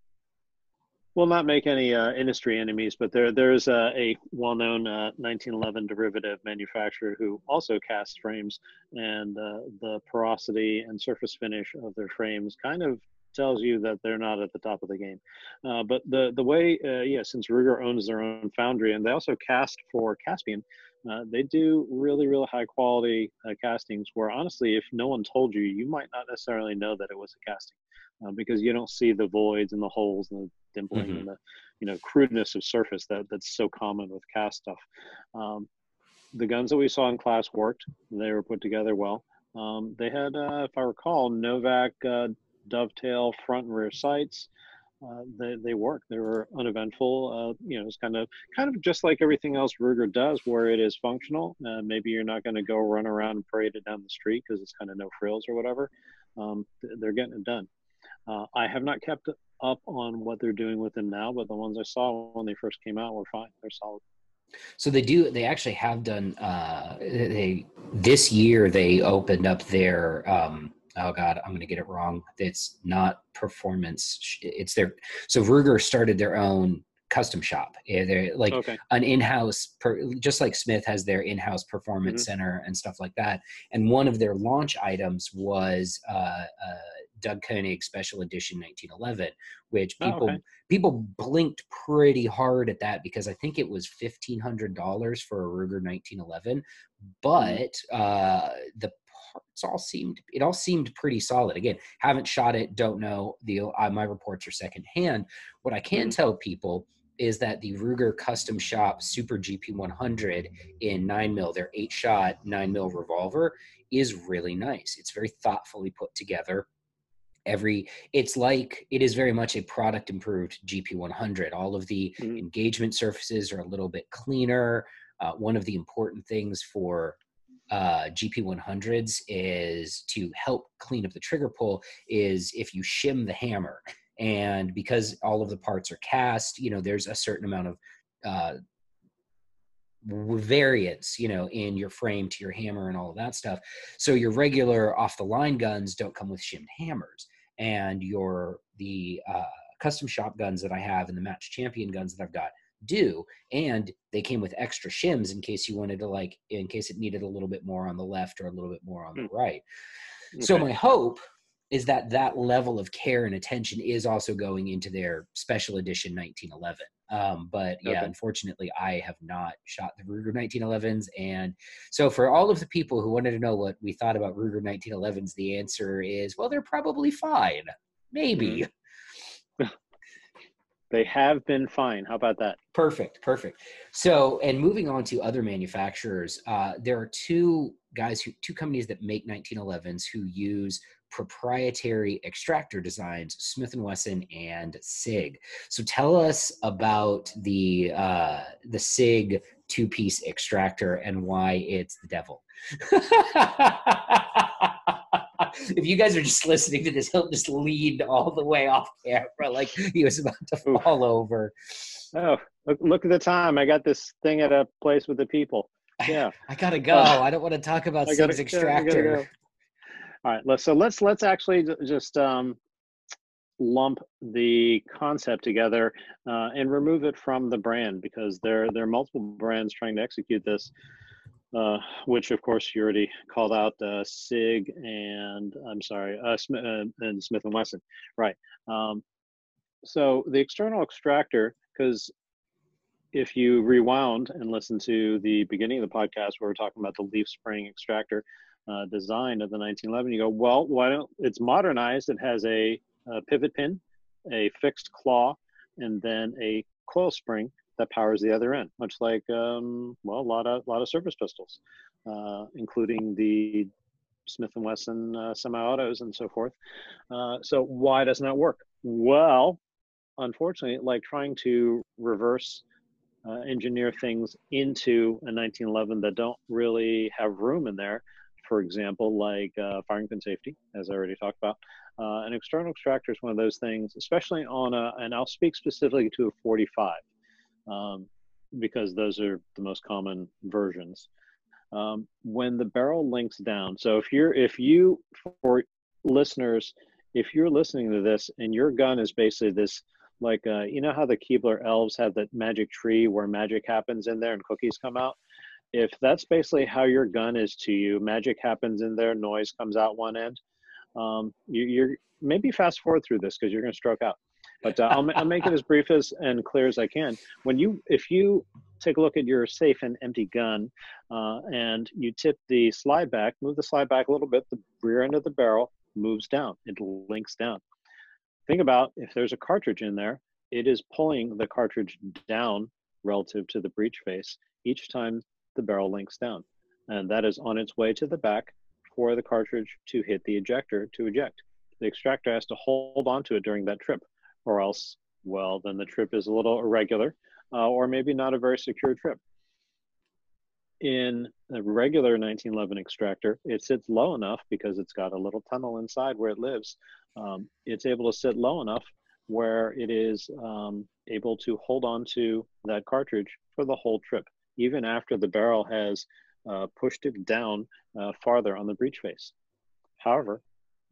we'll not make any uh, industry enemies, but there there's a, a well-known 1911 uh, derivative manufacturer who also casts frames, and uh, the porosity and surface finish of their frames kind of tells you that they're not at the top of the game. Uh, but the the way, uh, yeah, since Ruger owns their own foundry and they also cast for Caspian, uh, they do really really high quality uh, castings. Where honestly, if no one told you, you might not necessarily know that it was a casting uh, because you don't see the voids and the holes and the dimpling mm-hmm. and the you know crudeness of surface that that's so common with cast stuff. Um, the guns that we saw in class worked; they were put together well. Um, they had, uh, if I recall, Novak uh, dovetail front and rear sights. Uh, they, they work. They were uneventful. Uh, you know, it's kind of kind of just like everything else Ruger does, where it is functional. Uh, maybe you're not going to go run around and parade it down the street because it's kind of no frills or whatever. Um, they're getting it done. Uh, I have not kept up on what they're doing with them now, but the ones I saw when they first came out were fine. They're solid. So they do. They actually have done. Uh, they this year they opened up their. Um, oh God, I'm going to get it wrong. It's not performance. It's their. So Ruger started their own custom shop. They're like okay. an in-house, per, just like Smith has their in-house performance mm-hmm. center and stuff like that. And one of their launch items was uh, uh, Doug Koenig Special Edition 1911, which people oh, okay. people blinked pretty hard at that because I think it was fifteen hundred dollars for a Ruger 1911, mm-hmm. but uh, the parts all seemed it all seemed pretty solid. Again, haven't shot it, don't know. The uh, my reports are secondhand. What I can mm-hmm. tell people is that the Ruger Custom Shop Super GP100 in 9 mil, their 8 shot 9 mil revolver, is really nice. It's very thoughtfully put together every it's like it is very much a product improved gp100 all of the mm-hmm. engagement surfaces are a little bit cleaner uh, one of the important things for uh, gp100s is to help clean up the trigger pull is if you shim the hammer. And because all of the parts are cast you know there's a certain amount of uh, variance you know in your frame to your hammer and all of that stuff. So your regular off the line guns don't come with shimmed hammers. And your the uh, custom shop guns that i have and the match champion guns that i've got do and they came with extra shims in case you wanted to like in case it needed a little bit more on the left or a little bit more on the hmm. right okay. so my hope is that that level of care and attention is also going into their special edition 1911 um, but yeah, okay. unfortunately, I have not shot the Ruger 1911s. And so, for all of the people who wanted to know what we thought about Ruger 1911s, the answer is well, they're probably fine. Maybe. Mm-hmm. They have been fine. How about that? Perfect. Perfect. So, and moving on to other manufacturers, uh, there are two guys who, two companies that make 1911s who use proprietary extractor designs, Smith and Wesson and Sig. So tell us about the uh, the Sig two piece extractor and why it's the devil. if you guys are just listening to this, he'll just lead all the way off camera like he was about to fall over. Oh, look, look at the time. I got this thing at a place with the people. Yeah. I, gotta go. Uh, I don't want to talk about Sig's extractor. All right, let's so let's let's actually just um, lump the concept together uh, and remove it from the brand because there there are multiple brands trying to execute this, uh, which of course you already called out uh, Sig and I'm sorry uh, Smith uh, and Smith and Wesson, right? Um, so the external extractor, because if you rewound and listen to the beginning of the podcast where we're talking about the leaf spring extractor, uh, design of the 1911. You go, well, why don't it's modernized? It has a, a, pivot pin, a fixed claw, and then a coil spring that powers the other end, much like um, well, a lot of a lot of service pistols, uh, including the Smith and Wesson uh, semi-autos and so forth. Uh, so why doesn't that work? Well, unfortunately, like trying to reverse uh, engineer things into a 1911 that don't really have room in there for example, like uh, firing pin safety, as I already talked about. Uh, an external extractor is one of those things, especially on a, and I'll speak specifically to a 45, um, because those are the most common versions. Um, when the barrel links down, so if you're, if you, for listeners, if you're listening to this and your gun is basically this, like, uh, you know how the Keebler elves have that magic tree where magic happens in there and cookies come out? if that's basically how your gun is to you, magic happens in there, noise comes out one end. Um, you, are maybe fast forward through this because you're going to stroke out. But uh, I'll, I'll make it as brief as and clear as I can. When you, if you take a look at your safe and empty gun, uh, and you tip the slide back, move the slide back a little bit, the rear end of the barrel moves down. It links down. Think about if there's a cartridge in there, it is pulling the cartridge down relative to the breech face each time the barrel links down. And that is on its way to the back for the cartridge to hit the ejector to eject. the extractor has to hold on to it during that trip, or else, well, then the trip is a little irregular, uh, or maybe not a very secure trip. In a regular 1911 extractor, it sits low enough because it's got a little tunnel inside where it lives. Um, it's able to sit low enough where it is um, able to hold on to that cartridge for the whole trip, even after the barrel has uh, pushed it down uh, farther on the breech face. However,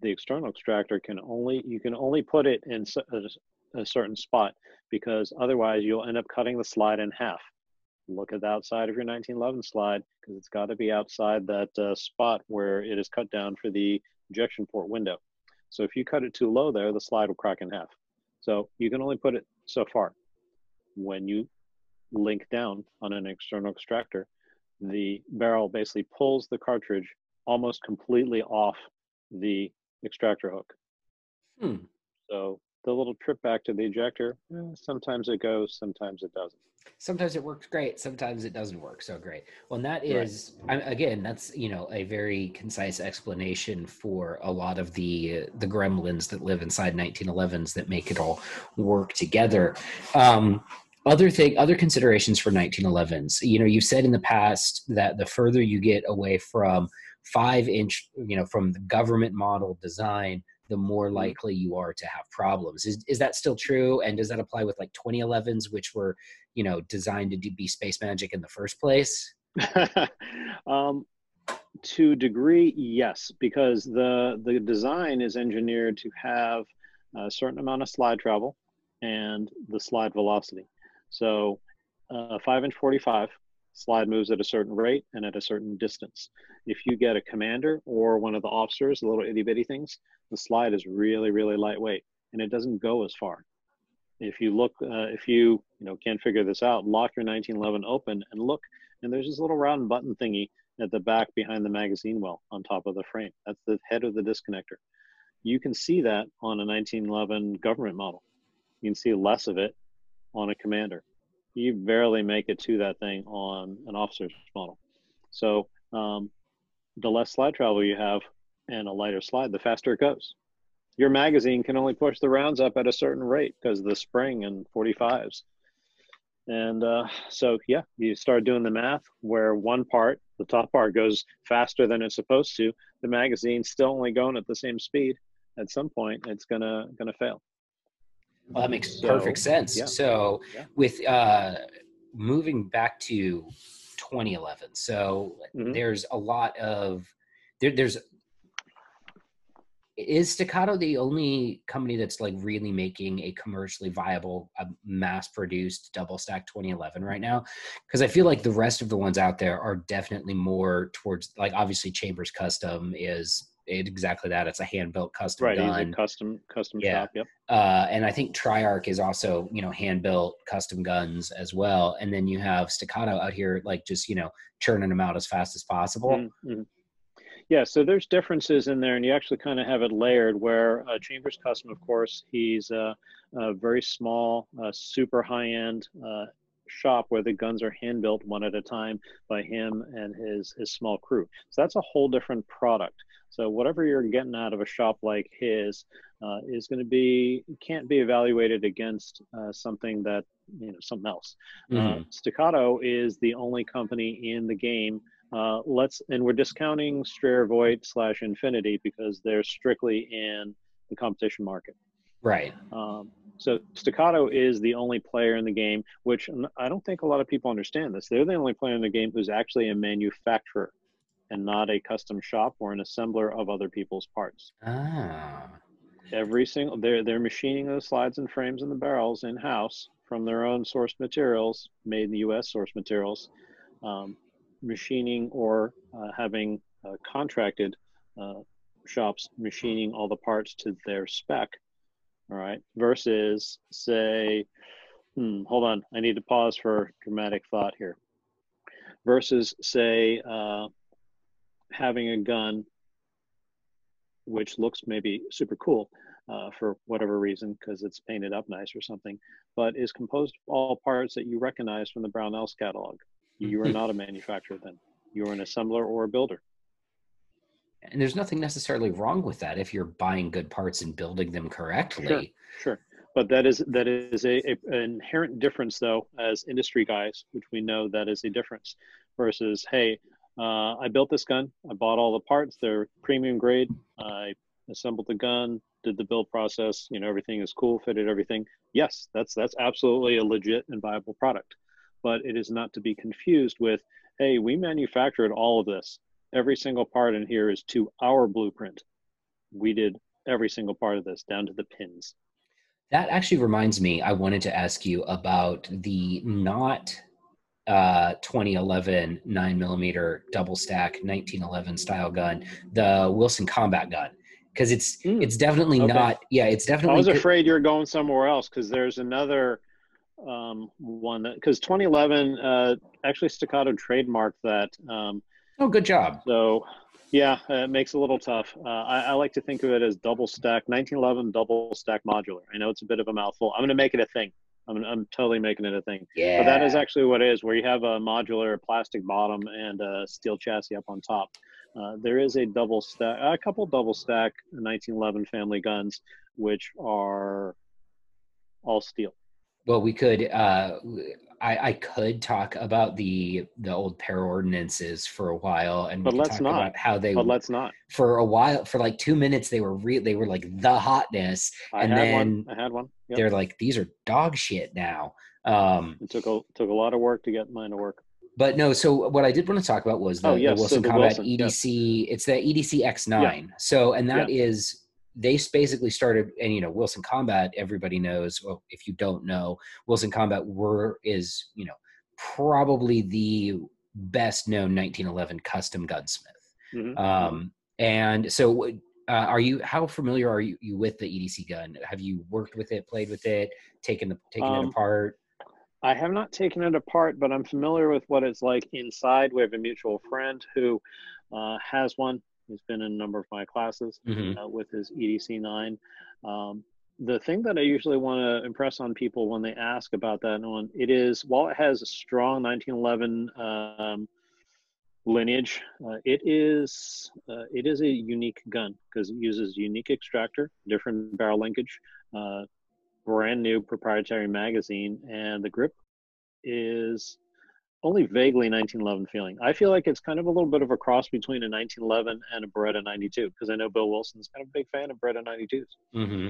the external extractor can only you can only put it in a, a certain spot because otherwise you'll end up cutting the slide in half. Look at the outside of your 1911 slide because it's got to be outside that uh, spot where it is cut down for the injection port window. So if you cut it too low there, the slide will crack in half. So you can only put it so far. When you link down on an external extractor, the barrel basically pulls the cartridge almost completely off the extractor hook. Hmm. So the little trip back to the ejector, eh, sometimes it goes, sometimes it doesn't. Sometimes it works great, sometimes it doesn't work so great. Well, and that is, right. Again, that's you know a very concise explanation for a lot of the the gremlins that live inside 1911s that make it all work together. Um, other thing other considerations for 1911s you know you've said in the past that the further you get away from five inch you know from the government model design the more mm-hmm. likely you are to have problems. Is, is that still true? And does that apply with like 2011s which were you know designed to be space magic in the first place? Um, to degree yes because the the design is engineered to have a certain amount of slide travel and the slide velocity. So uh, 5 inch 45 slide moves at a certain rate and at a certain distance. If you get a commander or one of the officers, the little itty bitty things, the slide is really, really lightweight and it doesn't go as far. If you look, uh, if you you know can't figure this out, lock your 1911 open and look, and there's this little round button thingy at the back behind the magazine well on top of the frame. That's the head of the disconnector. You can see that on a 1911 government model. You can see less of it on a commander. You barely make it to that thing on an officer's model. So um, the less slide travel you have and a lighter slide, the faster it goes. Your magazine can only push the rounds up at a certain rate because of the spring and 45s. And uh, so, yeah, you start doing the math where one part, the top part, goes faster than it's supposed to. The magazine's still only going at the same speed. At some point, it's gonna gonna fail. Well, that makes so, perfect sense. Yeah. So, yeah. with uh, moving back to 2011, so mm-hmm. there's a lot of there, there's is staccato the only company that's like really making a commercially viable uh, mass produced double stack 2011 right now because i feel like the rest of the ones out there are definitely more towards like obviously chambers custom is exactly that. It's a hand built custom right, gun. custom custom yeah. shop. Yep. Uh, and I think Triarc is also you know hand built custom guns as well. And then you have Staccato out here like just you know churning them out as fast as possible. Mm-hmm. Yeah, so there's differences in there, and you actually kind of have it layered. Where uh, Chambers Custom, of course, he's a, a very small, uh, super high end uh, shop where the guns are hand built one at a time by him and his his small crew. So that's a whole different product. So whatever you're getting out of a shop like his uh, is going to be can't be evaluated against uh, something that you know something else. Uh, mm-hmm. Uh, Staccato is the only company in the game. Uh, let's and we're discounting Strayer Voigt slash Infinity because they're strictly in the competition market. Right. Um, so Staccato is the only player in the game, which I don't think a lot of people understand this. They're the only player in the game who's actually a manufacturer and not a custom shop or an assembler of other people's parts. Ah. Every single they're they're machining those slides and frames and the barrels in house from their own source materials, made in the U.S. source materials, um, machining or uh, having uh, contracted uh, shops machining all the parts to their spec. All right, versus say, hmm, hold on, I need to pause for dramatic thought here. Versus say uh, having a gun which looks maybe super cool uh, for whatever reason because it's painted up nice or something, but is composed of all parts that you recognize from the Brownells catalog. You are not a manufacturer then. You are an assembler or a builder. And there's nothing necessarily wrong with that if you're buying good parts and building them correctly. Sure, sure. But that is that is a, a, an inherent difference, though, as industry guys, which we know that is a difference. Versus, hey, uh, I built this gun. I bought all the parts. They're premium grade. I assembled the gun, did the build process. You know, everything is cool, fitted everything. Yes, that's that's absolutely a legit and viable product. But it is not to be confused with, hey, we manufactured all of this. Every single part in here is to our blueprint. We did every single part of this down to the pins. That actually reminds me, I wanted to ask you about the not uh, 2011 9 millimeter double stack 1911 style gun, the Wilson Combat gun. Because it's mm. it's definitely okay. not yeah it's definitely. I was afraid you're going somewhere else because there's another um, one that because 2011 uh, actually Staccato trademarked that. Um, oh, good job. So yeah, it makes it a little tough. Uh, I, I, like to think of it as double stack 1911 double stack modular. I know it's a bit of a mouthful. I'm going to make it a thing. I'm, I'm totally making it a thing. Yeah. But that is actually what it is, where you have a modular plastic bottom and a steel chassis up on top. Uh, there is a double stack, a couple double stack 1911 family guns, which are all steel. Well, we could. Uh, I, I could talk about the the old Para Ordnances for a while, and but let's not about how they. But let's not. For a while, for like two minutes, they were real. They were like the hotness, I and then one. I had one. Yep. They're like these are dog shit now. Um, it took a took a lot of work to get mine to work. But no, so what I did want to talk about was the, oh, yes, the Wilson so the Combat Wilson, EDC. Yes. It's the EDC X9. Yeah. So, and that yeah. is they basically started and you know wilson combat everybody knows well if you don't know wilson combat were is you know probably the best known 1911 custom gunsmith. Mm-hmm. um, and so uh, are you how familiar are you, you, with the edc gun? Have you worked with it played with it taken the taken um, it apart? I have not taken it apart but i'm familiar with what it's like inside. We have a mutual friend who uh, has one He's been in a number of my classes mm-hmm. uh, with his EDC 9. Um, the thing that I usually want to impress on people when they ask about that one, it is while it has a strong 1911 um, lineage, uh, it is uh, it is a unique gun because it uses a unique extractor, different barrel linkage, uh, brand new proprietary magazine, and the grip is only vaguely 1911 feeling. I feel like it's kind of a little bit of a cross between a 1911 and a Beretta 92 because I know Bill Wilson's kind of a big fan of Beretta 92s. Mm-hmm.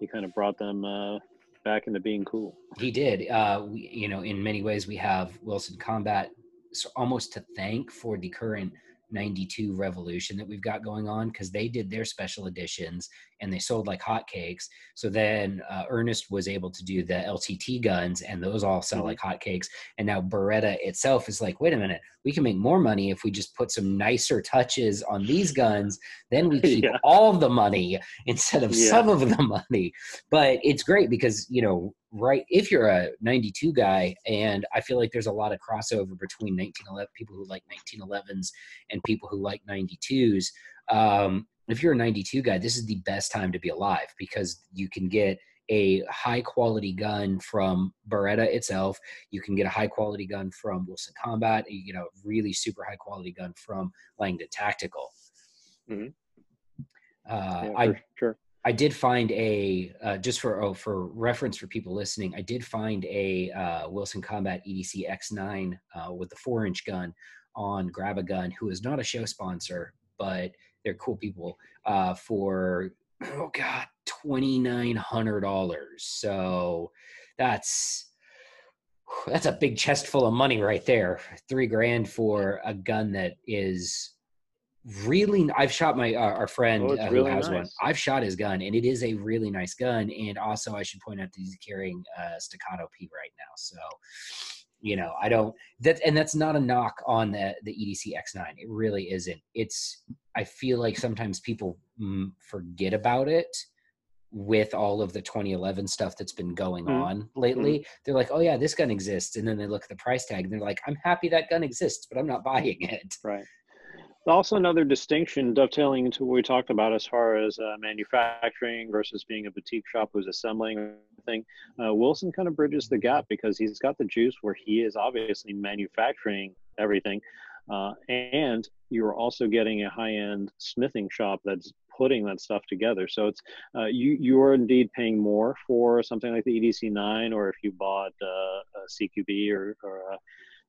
He kind of brought them uh, back into being cool. He did. Uh, we, you know, in many ways, we have Wilson Combat almost to thank for the current 92 revolution that we've got going on because they did their special editions and they sold like hotcakes. So then uh, Ernest was able to do the LTT guns and those all sell mm-hmm. like hotcakes. And now Beretta itself is like, wait a minute, we can make more money if we just put some nicer touches on these guns. Then we keep yeah. all the money instead of yeah. some of the money. But it's great because, you know, right if you're a 92 guy and i feel like there's a lot of crossover between 1911 people who like 1911s and people who like 92s um, if you're a 92 guy this is the best time to be alive because you can get a high quality gun from beretta itself you can get a high quality gun from wilson combat you get a really super high quality gun from langdon tactical mm-hmm. uh, yeah, i sure I did find a uh, just for oh, for reference for people listening. I did find a uh, Wilson Combat EDC X9 uh, with the four inch gun on Grab a Gun, who is not a show sponsor, but they're cool people uh, for oh god twenty nine hundred dollars. So that's that's a big chest full of money right there. Three grand for a gun that is really i've shot my uh, our friend oh, uh, really who has nice. one i've shot his gun and it is a really nice gun and also i should point out that he's carrying a staccato p right now so you know i don't that and that's not a knock on the the edc x9 it really isn't it's i feel like sometimes people mm, forget about it with all of the 2011 stuff that's been going mm-hmm. on lately mm-hmm. they're like oh yeah this gun exists and then they look at the price tag and they're like i'm happy that gun exists but i'm not buying it right also another distinction dovetailing into what we talked about as far as uh, manufacturing versus being a boutique shop who's assembling thing uh, wilson kind of bridges the gap because he's got the juice where he is obviously manufacturing everything uh, and you're also getting a high-end smithing shop that's putting that stuff together. So it's uh, you you are indeed paying more for something like the EDC9, or if you bought uh, a CQB or, or a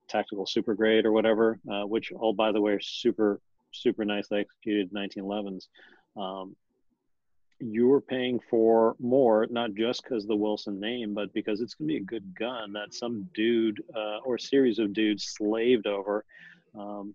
tactical super grade or whatever, uh, which all by the way are super super nicely executed 1911s. Um, you're paying for more, not just because the Wilson name, but because it's going to be a good gun that some dude uh, or series of dudes slaved over, um,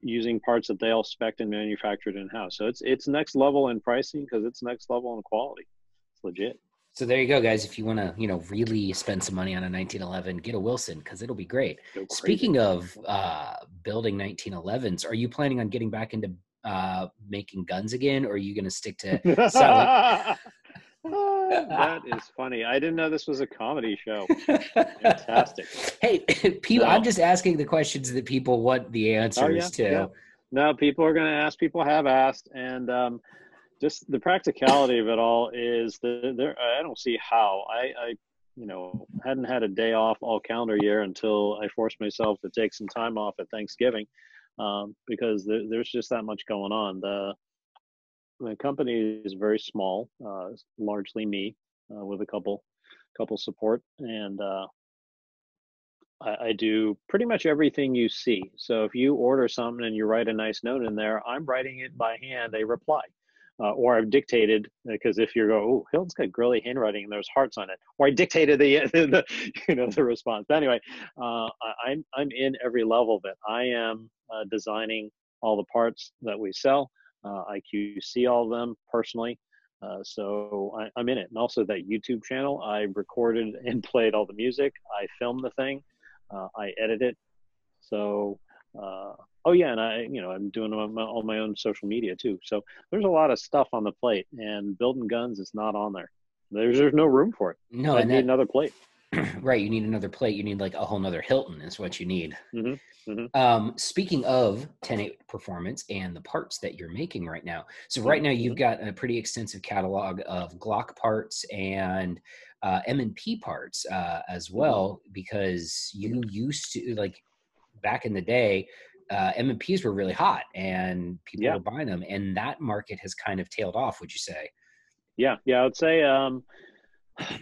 using parts that they all spec and manufactured in house. So it's it's next level in pricing because it's next level in quality. It's legit. So there you go, guys. If you want to, you know, really spend some money on a 1911, get a Wilson because it'll be great. Speaking of uh, building 1911s, are you planning on getting back into uh, making guns again, or are you going to stick to selling? that is funny. I didn't know this was a comedy show. Fantastic. hey, people. I'm just asking the questions that people want the answers oh, yeah, to. Yeah. No, people are going to ask. People have asked, and um, just the practicality of it all is that there. I don't see how. I, I, you know, hadn't had a day off all calendar year until I forced myself to take some time off at Thanksgiving um, because there, there's just that much going on. The the company is very small, uh, largely me uh, with a couple couple support, and uh, I, I, do pretty much everything you see. So if you order something and you write a nice note in there, I'm writing it by hand a reply. Uh, or I've dictated because if you go, oh, Hilton's got girly handwriting and there's hearts on it, or I dictated the, the you know the response. But anyway, uh, I'm I'm in every level of it. I am uh, designing all the parts that we sell. Uh, I QC all of them personally. Uh, so I, am in it. And also that YouTube channel, I recorded and played all the music. I filmed the thing. Uh, I edit it. So, uh, oh yeah, and I, you know, I'm doing all my, all my, own social media too. So there's a lot of stuff on the plate, and building guns is not on there. There's there's no room for it. No, I need that, another plate. right, you need another plate. You need like a whole nother Hilton is what you need. Mm-hmm. Mm-hmm. Um, speaking of 10 performance and the parts that you're making right now. So right now you've mm-hmm. got a pretty extensive catalog of Glock parts and uh, M&P parts uh, as mm-hmm. well, because you used to like back in the day, uh, M&Ps were really hot and people yeah. were buying them and that market has kind of tailed off, would you say? Yeah. Yeah. I would say, um,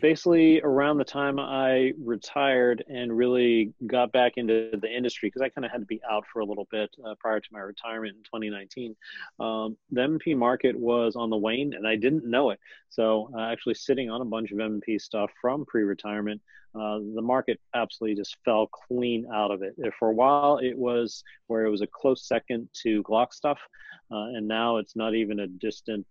basically around the time I retired and really got back into the industry because I kind of had to be out for a little bit uh, prior to my retirement in 2019. Um, the M&P market was on the wane and I didn't know it. So uh, actually sitting on a bunch of M&P stuff from pre-retirement, uh, the market absolutely just fell clean out of it. For a while, it was where it was a close second to Glock stuff, uh, and now it's not even a distant.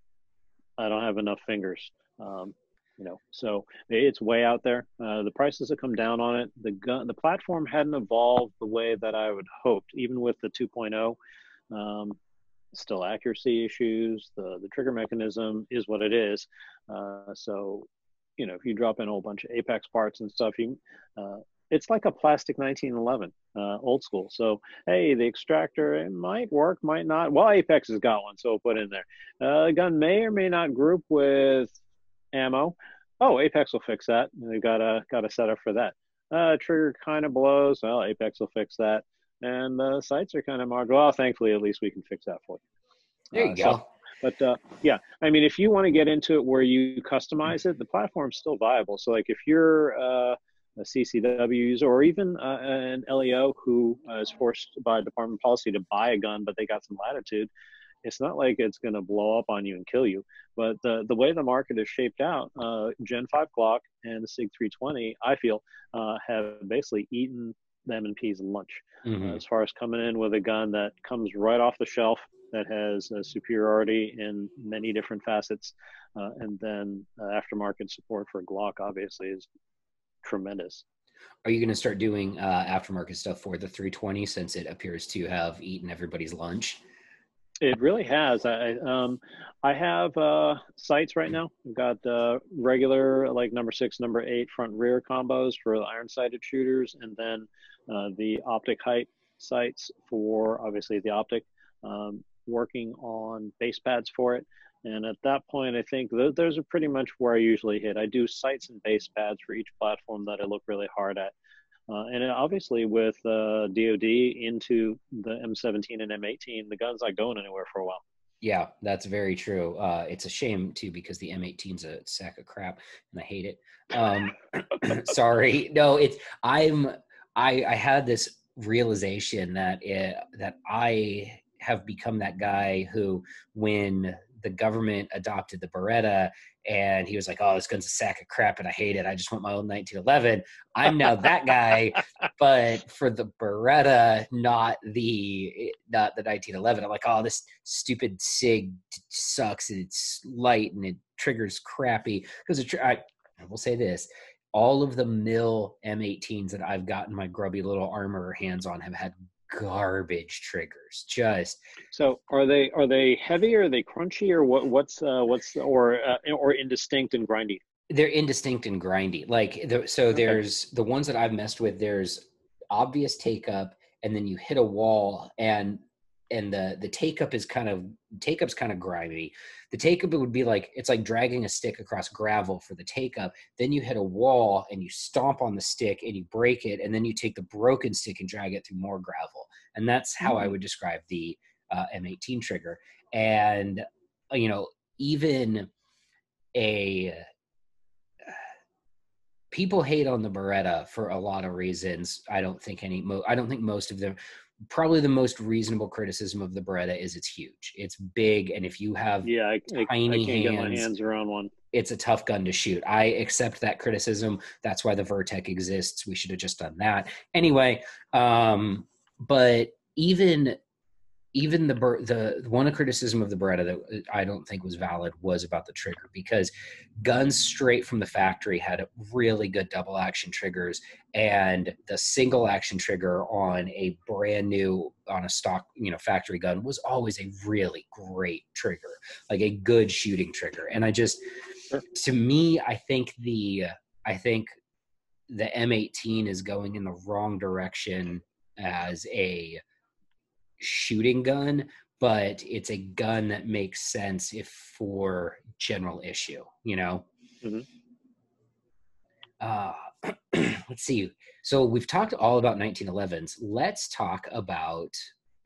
I don't have enough fingers. Um, you know so it's way out there. Uh, the prices have come down on it. The gun the platform hadn't evolved the way that i would hoped even with the 2.0 um, still accuracy issues the the trigger mechanism is what it is. Uh, so you know if you drop in a whole bunch of apex parts and stuff you uh, it's like a plastic 1911 uh, old school. So hey the extractor it might work might not. Well apex has got one so put in there. Uh, the gun may or may not group with ammo. Oh, Apex will fix that. They've got a got a setup for that. Uh, trigger kind of blows. Well, Apex will fix that. And the sights are kind of marked. Well, thankfully, at least we can fix that for you. There you uh, go. So, but uh, yeah, I mean, if you want to get into it where you customize it, the platform's still viable. So, like, if you're uh, a CCW user or even uh, an LEO who uh, is forced by department policy to buy a gun, but they got some latitude, it's not like it's going to blow up on you and kill you. But the the way the market is shaped out, uh, Gen 5 Glock and the Sig 320, I feel, uh, have basically eaten the M&P's lunch mm-hmm. uh, as far as coming in with a gun that comes right off the shelf that has superiority in many different facets, uh, and then uh, aftermarket support for Glock obviously is tremendous. Are you going to start doing uh, aftermarket stuff for the 320 since it appears to have eaten everybody's lunch? It really has. I um, I have uh, sights right now. I've got uh, regular like number six, number eight front rear combos for the iron sighted shooters, and then uh, the optic height sights for obviously the optic. Um, working on base pads for it, and at that point, I think th- those are pretty much where I usually hit. I do sights and base pads for each platform that I look really hard at. Uh, and obviously, with uh, DoD into the M17 and M18, the gun's not going anywhere for a while. Yeah, that's very true. Uh, it's a shame too because the M18's a sack of crap, and I hate it. Um, sorry, no, it's I'm I I had this realization that it, that I have become that guy who, when the government adopted the Beretta and he was like, "Oh, this gun's a sack of crap, and I hate it. I just want my old 1911." I'm now that guy, but for the Beretta, not the not the 1911. I'm like, "Oh, this stupid Sig sucks. And it's light and it triggers crappy." Because I, I will say this: all of the mil M18s that I've gotten my grubby little armor hands on have had garbage triggers. Just so are they are they heavy or are they crunchy or what what's uh what's or uh, or indistinct and grindy? They're indistinct and grindy. Like the, so okay. there's the ones that I've messed with there's obvious take up and then you hit a wall and and the the take up is kind of take up's kind of grimy. The take up it would be like it's like dragging a stick across gravel for the take up. Then you hit a wall and you stomp on the stick and you break it, and then you take the broken stick and drag it through more gravel. And that's how mm-hmm. I would describe the uh, M18 trigger. And uh, you know, even a people hate on the Beretta for a lot of reasons. I don't think any. Mo- I don't think most of them probably the most reasonable criticism of the Beretta is it's huge. It's big, and if you have yeah, I, I, tiny I can't hands, get my hands around one. It's a tough gun to shoot. I accept that criticism. That's why the Vertec exists. We should have just done that anyway. Um, but even even the the one criticism of the Beretta that I don't think was valid was about the trigger because guns straight from the factory had really good double action triggers and the single action trigger on a brand new on a stock you know factory gun was always a really great trigger like a good shooting trigger. And I just to me I think the I think the M18 is going in the wrong direction as a shooting gun, but it's a gun that makes sense if for general issue, you know? Mm-hmm. Uh, let's see. So we've talked all about 1911s. Let's talk about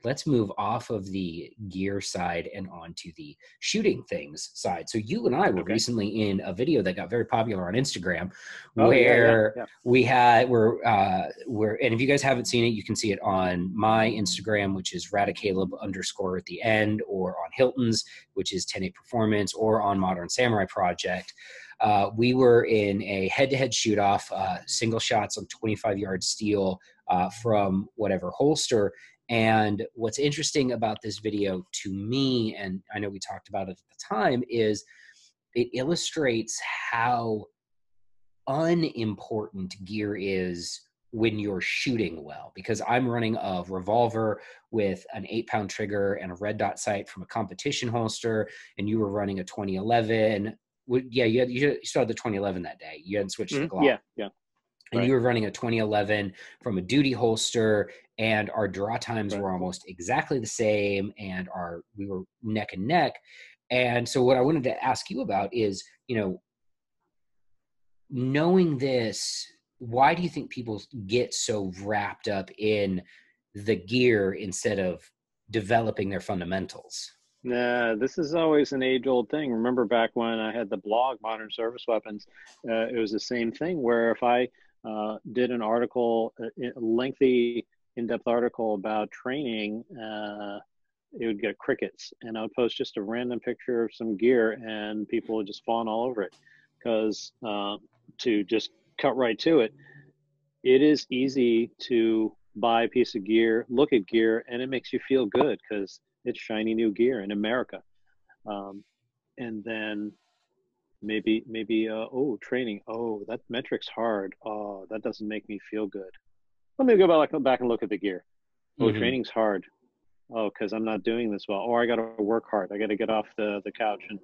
let's move off of the gear side and onto the shooting things side. So you and I were okay. recently in a video that got very popular on Instagram, oh, where yeah, yeah, yeah. we had we're uh, we're and if you guys haven't seen it, you can see it on my Instagram, which is Radicaleb underscore at the end, or on Hilton's, which is 10 Performance, or on Modern Samurai Project. Uh, we were in a head-to-head shoot-off, uh, single shots on 25-yard steel uh, from whatever holster, and what's interesting about this video to me, and I know we talked about it at the time, is it illustrates how unimportant gear is when you're shooting well. Because i'm running a revolver with an eight pound trigger and a red dot sight from a competition holster and you were running a 2011 yeah you, had, you started the 2011 that day. You hadn't switched mm-hmm. the glock. Yeah yeah and right. you were running a 2011 from a duty holster and our draw times right. were almost exactly the same and our we were neck and neck and so what i wanted to ask you about is you know knowing this why do you think people get so wrapped up in the gear instead of developing their fundamentals Nah, this is always an age old thing. Remember back when I had the blog, Modern Service Weapons, uh, it was the same thing where if I uh, did an article, a lengthy, in-depth article about training. Uh, it would get crickets, and I would post just a random picture of some gear, and people would just fawn all over it. Because uh, to just cut right to it, it is easy to buy a piece of gear, look at gear, and it makes you feel good because it's shiny new gear in America. Um, and then maybe maybe uh, oh training. Oh that metric's hard. Oh that doesn't make me feel good. Let me go back back and look at the gear. Oh mm-hmm. training's hard. Oh because i'm not doing this well. Or i got to work hard. I got to get off the the couch and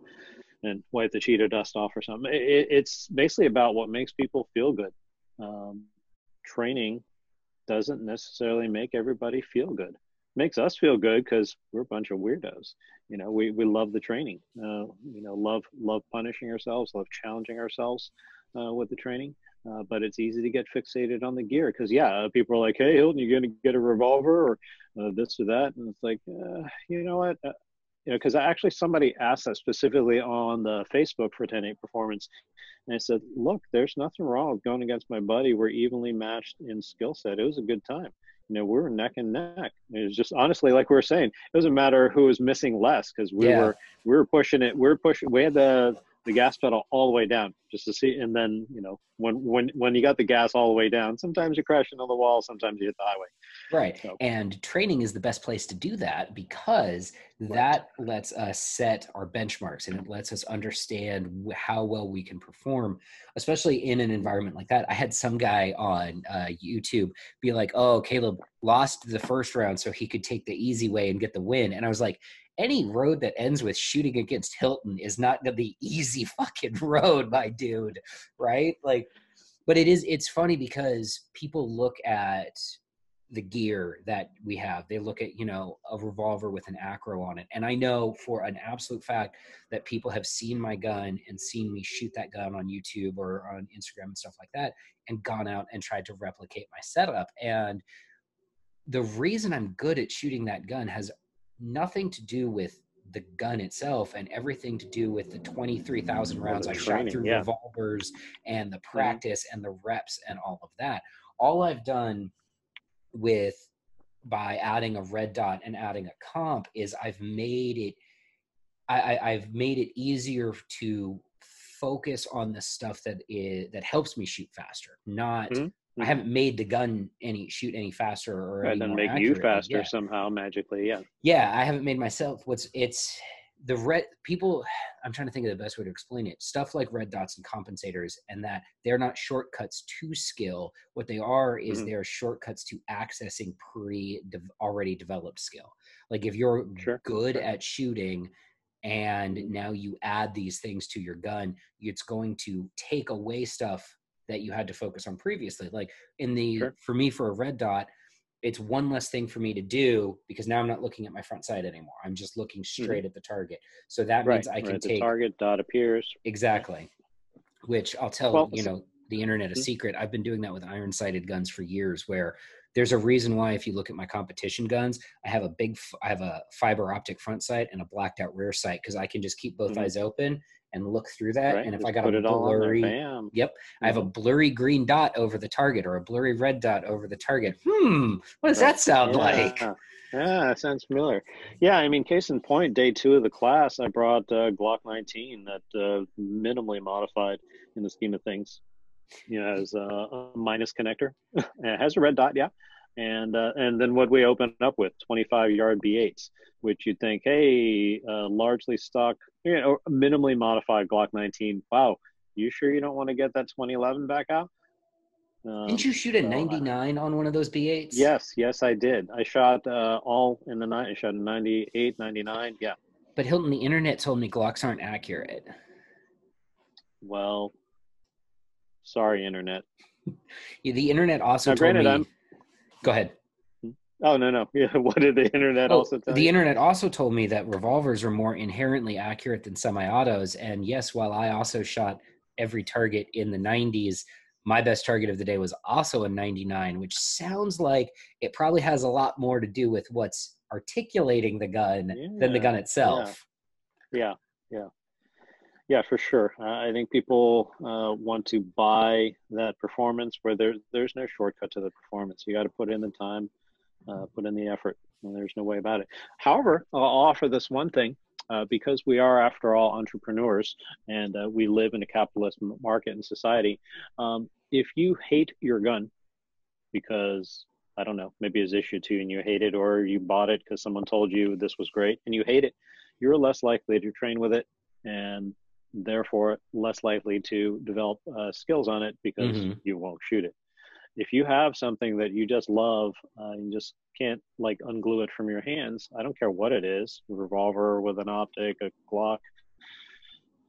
and wipe the cheetah dust off or something. It, it's basically about what makes people feel good. Um, training doesn't necessarily make everybody feel good makes us feel good because we're a bunch of weirdos. You know, we, we love the training. Uh, you know, love love punishing ourselves, love challenging ourselves uh, with the training. Uh, but it's easy to get fixated on the gear because yeah, people are like, "Hey, Hilton, you're gonna get a revolver or uh, this or that?" And it's like, uh, you know what? Uh, you know, because actually somebody asked that specifically on the Facebook for 10-8 performance, and I said, "Look, there's nothing wrong with going against my buddy. We're evenly matched in skill set. It was a good time. You know, we were neck and neck. It was just honestly, like we were saying, it doesn't matter who was missing less because we yeah. were we were pushing it. We were pushing. We had the the gas pedal all the way down just to see and then you know when when when you got the gas all the way down sometimes you crash into the wall sometimes you hit the highway right so. and training is the best place to do that because that lets us set our benchmarks and it lets us understand how well we can perform especially in an environment like that i had some guy on uh, youtube be like oh caleb lost the first round so he could take the easy way and get the win and i was like any road that ends with shooting against Hilton is not the easy fucking road, my dude. Right? Like, but it is, it's funny because people look at the gear that we have. They look at, you know, a revolver with an acro on it. And I know for an absolute fact that people have seen my gun and seen me shoot that gun on YouTube or on Instagram and stuff like that and gone out and tried to replicate my setup. And the reason I'm good at shooting that gun has nothing to do with the gun itself and everything to do with the 23,000 rounds I training, shot through yeah. revolvers and the mm-hmm. practice and the reps and all of that. All I've done with by adding a red dot and adding a comp is I've made it I, I, have made it easier to focus on the stuff that is that helps me shoot faster, not mm-hmm. I haven't made the gun any shoot any faster or right, then make you faster somehow magically. Yeah. Yeah, I haven't made myself. What's it's the red people. I'm trying to think of the best way to explain it. Stuff like red dots and compensators, and that they're not shortcuts to skill. What they are is mm-hmm. they're shortcuts to accessing pre already developed skill. Like if you're sure. good sure. at shooting and now you add these things to your gun, it's going to take away stuff that you had to focus on previously. Like in the sure. for me for a red dot, it's one less thing for me to do because now I'm not looking at my front sight anymore. I'm just looking mm-hmm. straight mm-hmm. at the target. So that right. means I can right. take the target dot appears exactly. Which I'll tell well, you know the internet a mm-hmm. secret. I've been doing that with iron sighted guns for years. Where there's a reason why if you look at my competition guns, I have a big I have a fiber optic front sight and a blacked out rear sight because I can just keep both mm-hmm. eyes open and look through that. Right. And if Just I got a blurry, yep, mm-hmm. I have a mm-hmm. blurry green dot over the target or a blurry red dot over the target. Hmm, what does that sound yeah. like? Yeah, sounds familiar. Yeah, I mean, case in point, day two of the class, I brought uh, Glock 19 that uh, minimally modified in the scheme of things. You know, has a, a minus connector. it has a red dot, yeah, and uh, and then what we open up with 25 yard B8s, which you'd think, hey, uh, largely stock, you know, minimally modified Glock 19. Wow, you sure you don't want to get that 2011 back out? Um, Didn't you shoot a 99 on one of those B8s? Yes, yes, I did. I shot uh, all in the night. I shot a 98, 99. Yeah. But Hilton, the internet told me Glocks aren't accurate. Well, sorry, internet. yeah, the internet also now, told granted, me. I'm, Go ahead. Oh no no yeah. What did the internet oh, also tell The you? internet also told me that revolvers are more inherently accurate than semi-autos. And yes, while I also shot every target in the 90s, my best target of the day was also a 99, which sounds like it probably has a lot more to do with what's articulating the gun yeah, than the gun itself. Yeah, yeah. yeah. Yeah, for sure. Uh, I think people uh, want to buy that performance where there's there's no shortcut to the performance. You got to put in the time, uh, put in the effort, and there's no way about it. However, I'll offer this one thing. Uh, because we are, after all, entrepreneurs and uh, we live in a capitalist market and society, um, if you hate your gun because I don't know, maybe it's issue two and you hate it, or you bought it because someone told you this was great and you hate it, you're less likely to train with it and therefore less likely to develop uh, skills on it because mm-hmm. you won't shoot it. If you have something that you just love, uh, you just can't like unglue it from your hands. I don't care what it is, a revolver with an optic, a Glock,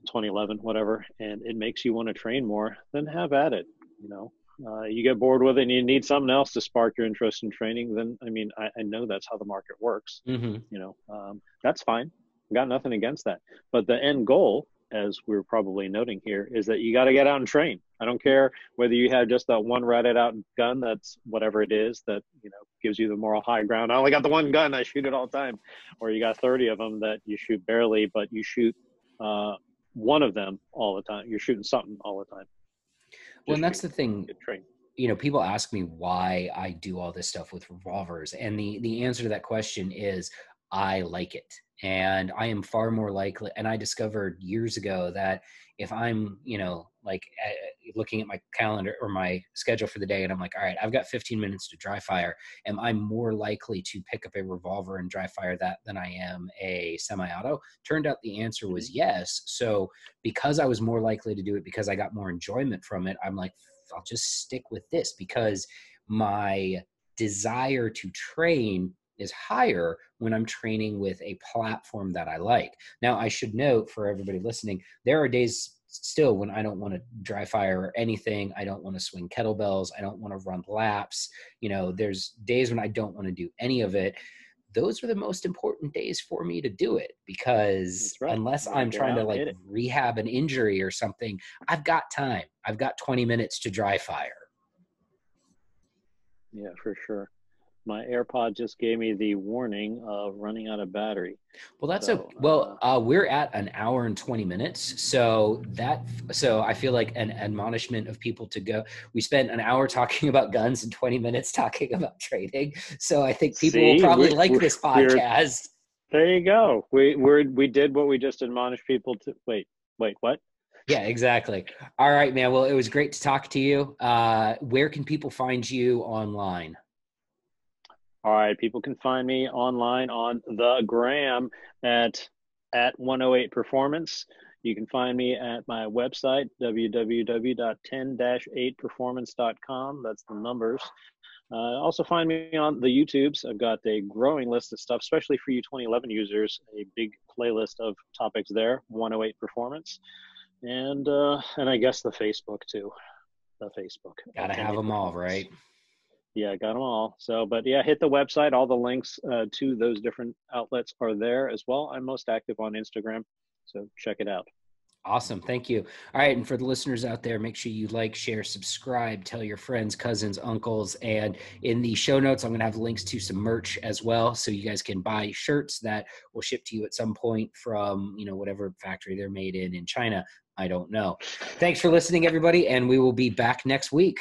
2011, whatever, and it makes you want to train more. Then have at it. You know, uh, you get bored with it and you need something else to spark your interest in training. Then I mean, I, I know that's how the market works. Mm-hmm. You know, um, that's fine. Got nothing against that. But the end goal as we're probably noting here, is that you got to get out and train. I don't care whether you have just that one ratted out gun that's whatever it is that you know gives you the moral high ground. I only got the one gun, I shoot it all the time, or you got 30 of them that you shoot barely, but you shoot uh, one of them all the time. You're shooting something all the time. well, and that's the thing. You know, people ask me why I do all this stuff with revolvers, and the the answer to that question is I like it and i am far more likely and i discovered years ago that if i'm you know like uh, looking at my calendar or my schedule for the day and i'm like all right i've got 15 minutes to dry fire am i more likely to pick up a revolver and dry fire that than i am a semi-auto turned out the answer was mm-hmm. yes so because i was more likely to do it because i got more enjoyment from it i'm like i'll just stick with this because my desire to train is higher when I'm training with a platform that I like. Now, I should note for everybody listening, there are days still when I don't want to dry fire or anything. I don't want to swing kettlebells. I don't want to run laps. You know, there's days when I don't want to do any of it. Those are the most important days for me to do it because right. unless I'm trying to like rehab an injury or something, I've got time. I've got 20 minutes to dry fire. Yeah, for sure my AirPod just gave me the warning of running out of battery. Well, that's so, a well. Uh, uh, we're at an hour and twenty minutes, so that so I feel like an admonishment of people to go. We spent an hour talking about guns and twenty minutes talking about trading, so I think people See, will probably like this podcast. There you go. We we we did what we just admonished people to. Wait, wait, what? yeah exactly all right man well it was great to talk to you uh, where can people find you online all right, people can find me online on the gram at at 10-8 Performance. You can find me at my website www.10-8performance.com. That's the numbers. Uh, also find me on the YouTubes. I've got a growing list of stuff, especially for you 2011 users. A big playlist of topics there. 10-8 Performance, and uh, and I guess the Facebook too. The Facebook. Gotta have them all, right? Yeah, got them all. So, but yeah, hit the website. All the links uh, to those different outlets are there as well. I'm most active on Instagram, so check it out. Awesome. Thank you. All right. And for the listeners out there, make sure you like, share, subscribe, tell your friends, cousins, uncles. And in the show notes, I'm going to have links to some merch as well. So you guys can buy shirts that will ship to you at some point from, you know, whatever factory they're made in in China. I don't know. Thanks for listening, everybody. And we will be back next week.